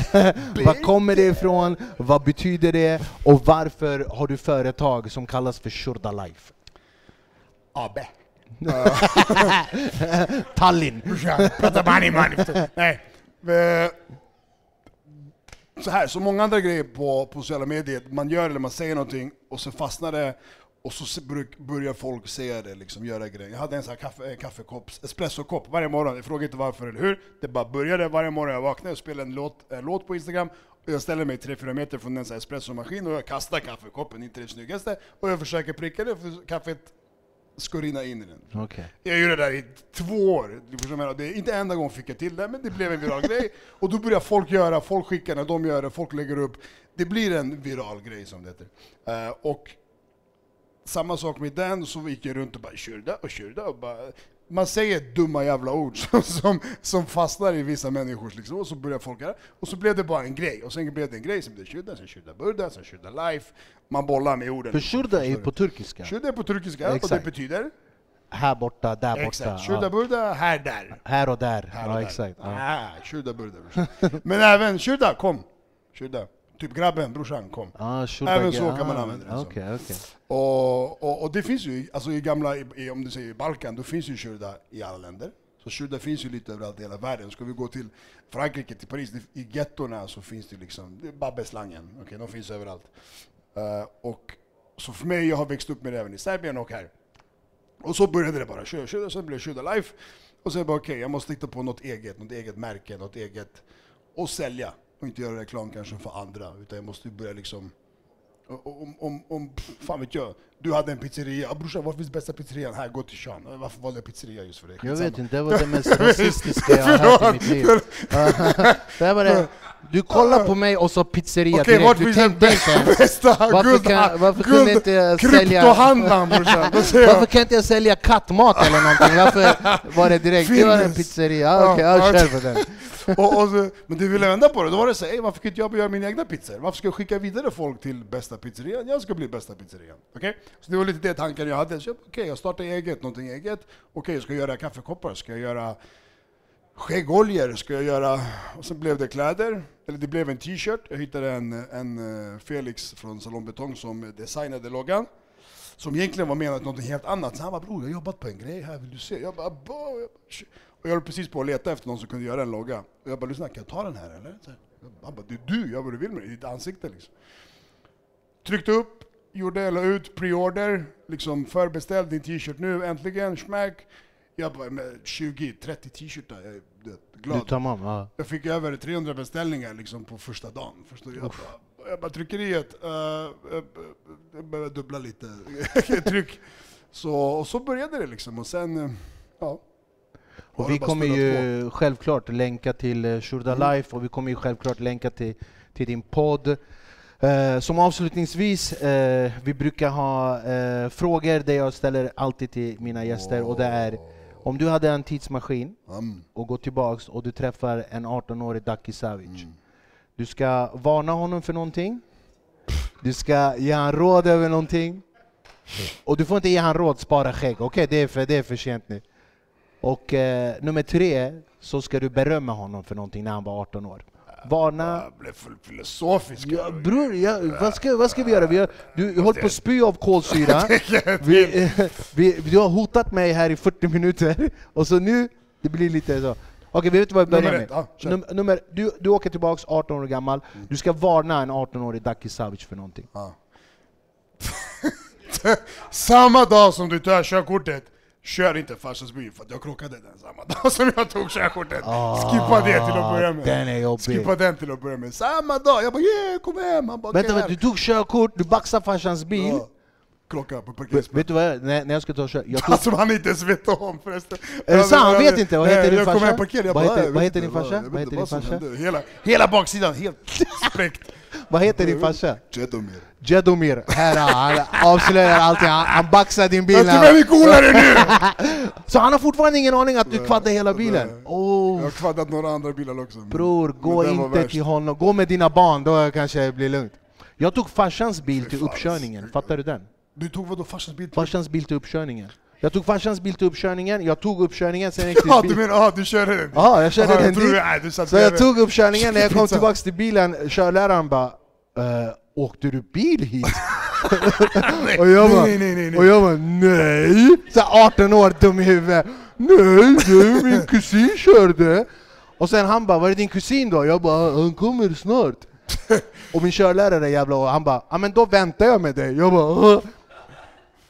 B: vad kommer det ifrån? Vad betyder det? Och varför har du företag som kallas för Shurda Life?
C: AB.
B: Tallinn!
C: Prata money money. Nej. Eh, Så här, så många andra grejer på, på sociala medier, man gör eller man säger någonting och så fastnar det och så börjar folk säga det, liksom, göra grejer. Jag hade en sån här kaffe, en kaffekopp, espressokopp varje morgon, jag frågar inte varför eller hur. Det bara började varje morgon jag vaknade och spelade en låt, en låt på Instagram och jag ställer mig 3-4 meter från en sån här espressomaskin och jag kastar kaffekoppen, inte det snyggaste, och jag försöker pricka det för kaffet ska rinna in i den.
B: Okej.
C: Jag gjorde det där i två år. Det är inte enda gången fick jag till det, men det blev en viral grej. Och då börjar folk göra, folk skickar när de gör det, folk lägger upp. Det blir en viral grej som det heter. Eh, och samma sak med den, så gick jag runt och bara kyrda och kyrda och bara... Man säger dumma jävla ord som, som, som fastnar i vissa människors liksom, och så börjar folk göra. Och så blev det bara en grej, och sen blev det en grej som blev kyrda, sen kyrda burda, sen kyrda life. Man bollar med orden.
B: För Shurda är på turkiska.
C: Kyrda är på turkiska, och det
B: Exakt.
C: betyder
B: Här borta, där borta.
C: Exakt. Shurda burda, här där.
B: Här och där.
C: Här och
B: Ja,
C: där.
B: exakt. Ja.
C: Ah, Shurda burda. Men även Shurda, kom! Shurda. Typ grabben, brorsan, kom.
B: Ah, Shurda
C: Även så kan man
B: ah,
C: använda det som.
B: Okej, okej.
C: Och, och, och det finns ju, alltså i gamla, i, om du säger Balkan, då finns ju Shurda i alla länder. Så Shurda finns ju lite överallt i hela världen. Ska vi gå till Frankrike, till Paris, det- i gettorna så finns det liksom, det är Babbeslangen, okej, de finns överallt. Eh, och så för mig, jag har växt upp med det även i Serbien och här. Och så började det bara, köra, sen blev det Shurda Life. Och sen bara okej, jag måste hitta på något eget, något eget märke, något eget. Och sälja. Och inte göra reklam kanske för andra, utan jag måste börja liksom om, om, om, fan vet jag, du hade en pizzeria, brorsan var finns bästa pizzerian? Här, gå till Sean. "Eh, Varför valde jag pizzeria just för det?
B: Jag vet inte, det var det mest rasistiska jag har hört i mitt liv. det var det. Du kollar på mig och sa pizzeria
C: vart
B: direkt, du tänkte inte ens.
C: bästa
B: Varför,
C: guld,
B: kan, varför kunde inte jag sälja...
C: kryptohandlaren brorsan?
B: Varför
C: jag,
B: kan inte jag sälja kattmat eller någonting? Varför var det direkt? Det var en pizzeria, okej,
C: Ja,
B: ja,
C: okej.
B: kör på den.
C: och, och så, men du ville vända på det, då var det så här, "Ey, varför kan inte jag göra mina egna pizzor? Varför ska jag skicka vidare folk till bästa pizzerian? Jag ska bli bästa pizzerian. Okej? Så det var lite det tanken jag hade. Så jag, jag startar eget, någonting eget. Okej, jag ska göra kaffekoppar, ska jag göra skäggoljor, ska jag göra... Och sen blev det kläder, eller det blev en t-shirt. Jag hittade en, en eh, Felix från Salon Betong som designade loggan. Som egentligen var menat något helt annat. Så han bara bror, jag har jobbat på en grej här, vill du se? Jag bara, "Bo." jag bara Och jag höll precis på att leta efter någon som kunde göra en logga. Och jag bara, lyssna, kan jag ta den här eller? Så. Han bara, det är du, gör vad du vill med det, i ditt ansikte liksom. Tryckte upp, gjorde, la ut preorder, liksom förbeställd din t-shirt nu, äntligen, smack. Jag bara, med 20-30 t-shirtar, jag är vet,
B: Du
C: glad.
B: tamam, ja.
C: Jag fick över 300 beställningar liksom på första dagen. Förstår? Jag bara, jag bara tryckeriet, uh, jag behöver dubbla lite tryck. Så, och så började det liksom. Och sen, ja.
B: Och vi kommer ju självklart länka till Shurda
C: Mm.
B: Life och vi kommer ju självklart länka till, till din podd. Eh, som avslutningsvis, eh, vi brukar ha eh, frågor där jag ställer alltid till mina gäster och det är om du hade en tidsmaskin
C: Mm.
B: och går tillbaks och du träffar en 18-årig Daki Savic.
C: Mm.
B: Du ska varna honom för någonting, du ska ge han råd över någonting och du får inte ge han råd spara skägg, okej det, är för, det är för sent nu. Och eh, nummer tre, så ska du berömma honom för någonting när han var 18 år. Varna...
C: Jag blev full filosofisk.
B: Ja, bror, ja, vad, ska, vad ska vi göra? Vi har, du håller på att spy av kolsyra. Vi, vi, du har hotat mig här i 40 minuter, och så nu, det blir lite så. Okej, vi vet vad vi börjar med.
C: kör.
B: Num, nummer, du, du åker tillbaks 18 år gammal, du ska varna en 18-årig Daki Savic för någonting.
C: Ja. Samma dag som du tar körkortet, kör inte farsans bil för att jag krockade den samma dag som jag tog körkortet. Skippa det till att börja med.
B: Ah, Den är jobbig.
C: Skippa den till att börja med. Samma dag, jag bara yeah, kom hem! Han bara
B: Vänta,
C: "Okej,
B: vänta, du tog körkort, du baxade farsans bil.
C: Ja. Krocka på parkeringsplatsen.
B: vet du vad jag, när, när jag skulle ta kör, jag tog,
C: Alltså han inte ens vet om förresten.
B: Är det sant? Han vet inte? Vad heter
C: Nej,
B: din
C: jag kom
B: farsa?
C: hem parkerad, jag
B: Vad heter- vad din farsa? Vad heter din
C: som
B: farsa?
C: hela baksidan helt spräckt.
B: Vad heter din farsa?
C: Jedomir.
B: Jedomir, här han avslöjar allting, han, han baxar din bil.
C: Vem är coolare nu?
B: så han har fortfarande ingen aning att du kvaddade hela bilen?
C: Jag
B: Oh,
C: har kvaddat några andra bilar också.
B: bror, gå inte
C: värst.
B: till honom, gå med dina barn, då kanske det blir lugnt. Jag tog farsans bil till uppkörningen, fattar du den?
C: Du tog vadå farsans bil? till-
B: Farsans bil till uppkörningen. Jag tog farsans bil till uppkörningen, jag tog uppkörningen, sen gick
C: Ja
B: till
C: du
B: bil.
C: menar, ja du körde den?
B: Ja, jag körde den
C: jag
B: dit.
C: du satt
B: Så jag tog uppkörningen, när jag kom
C: Pizza.
B: tillbaks till bilen, körläraren bara eh, Åkte du bil hit? och jag bara,
C: nej, nej, nej.
B: Och jag bara nej! Så här 18 år dum i huvudet. Nej, det min kusin körde. Och sen han bara, var är din kusin då? Jag bara, han kommer snart. och min körlärare jävla, han bara, ja men då väntar jag med dig. Jag bara, "Åh."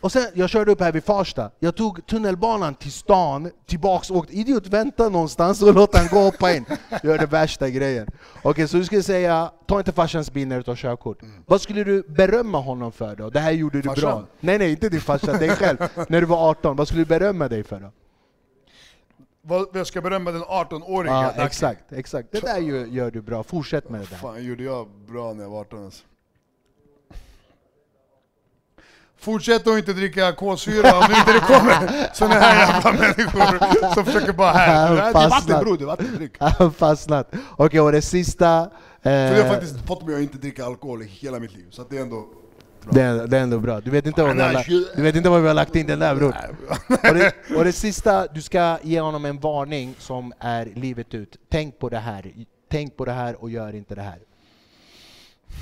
B: Och sen, jag körde upp här vid Farsta, jag tog tunnelbanan till stan, tillbaks, åkte idiot, vänta någonstans och låt han gå och hoppa in. Gör det värsta grejen. Okej, så du skulle säga, ta inte farsans bil när du tar körkort. Vad skulle du berömma honom för då? Det här gjorde du bra.
C: Farsan?
B: Nej nej, inte din farsa, dig själv. när du var 18, vad skulle du berömma dig för då?
C: Vad, jag ska berömma den 18-åriga
B: Ja, exakt, exakt. Det där gör, gör du bra, fortsätt med det där.
C: fan gjorde jag bra när jag var 18 alltså. Fortsätt att inte dricka kolsyra om det inte det kommer såna här jävla människor som försöker bara här. Det är vatten bror, det är vatten, drick.
B: Han fastnat. Okej, och det sista...
C: För jag har
B: Eh,
C: faktiskt fått mig att inte dricka alkohol i hela mitt liv, så det är ändå...
B: det, är, det är ändå bra. Du vet, inte vad vi har, du vet inte vad vi har lagt in den där bror. Och det, och det sista, du ska ge honom en varning som är livet ut. Tänk på det här. Tänk på det här och gör inte det här.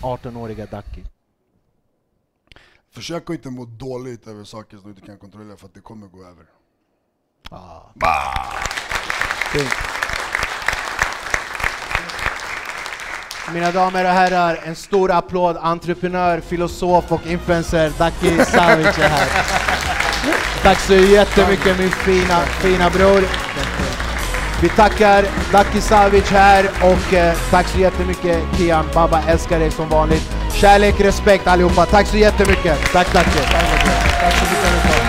B: 18-åriga Ducky.
C: Försök att inte må dåligt över saker som du inte kan kontrollera för att det kommer gå över.
B: Ah. Fint. Mina damer och herrar, en stor applåd. Entreprenör, filosof och influencer Daki Savic är här. Tack så jättemycket min fina, fina bror. Vi tackar Daki Savic här och eh, tack så jättemycket Kian. Baba älskar dig som vanligt. Kärlek, respekt allihopa. Tack så jättemycket. Tack Daki.
C: Tack så mycket.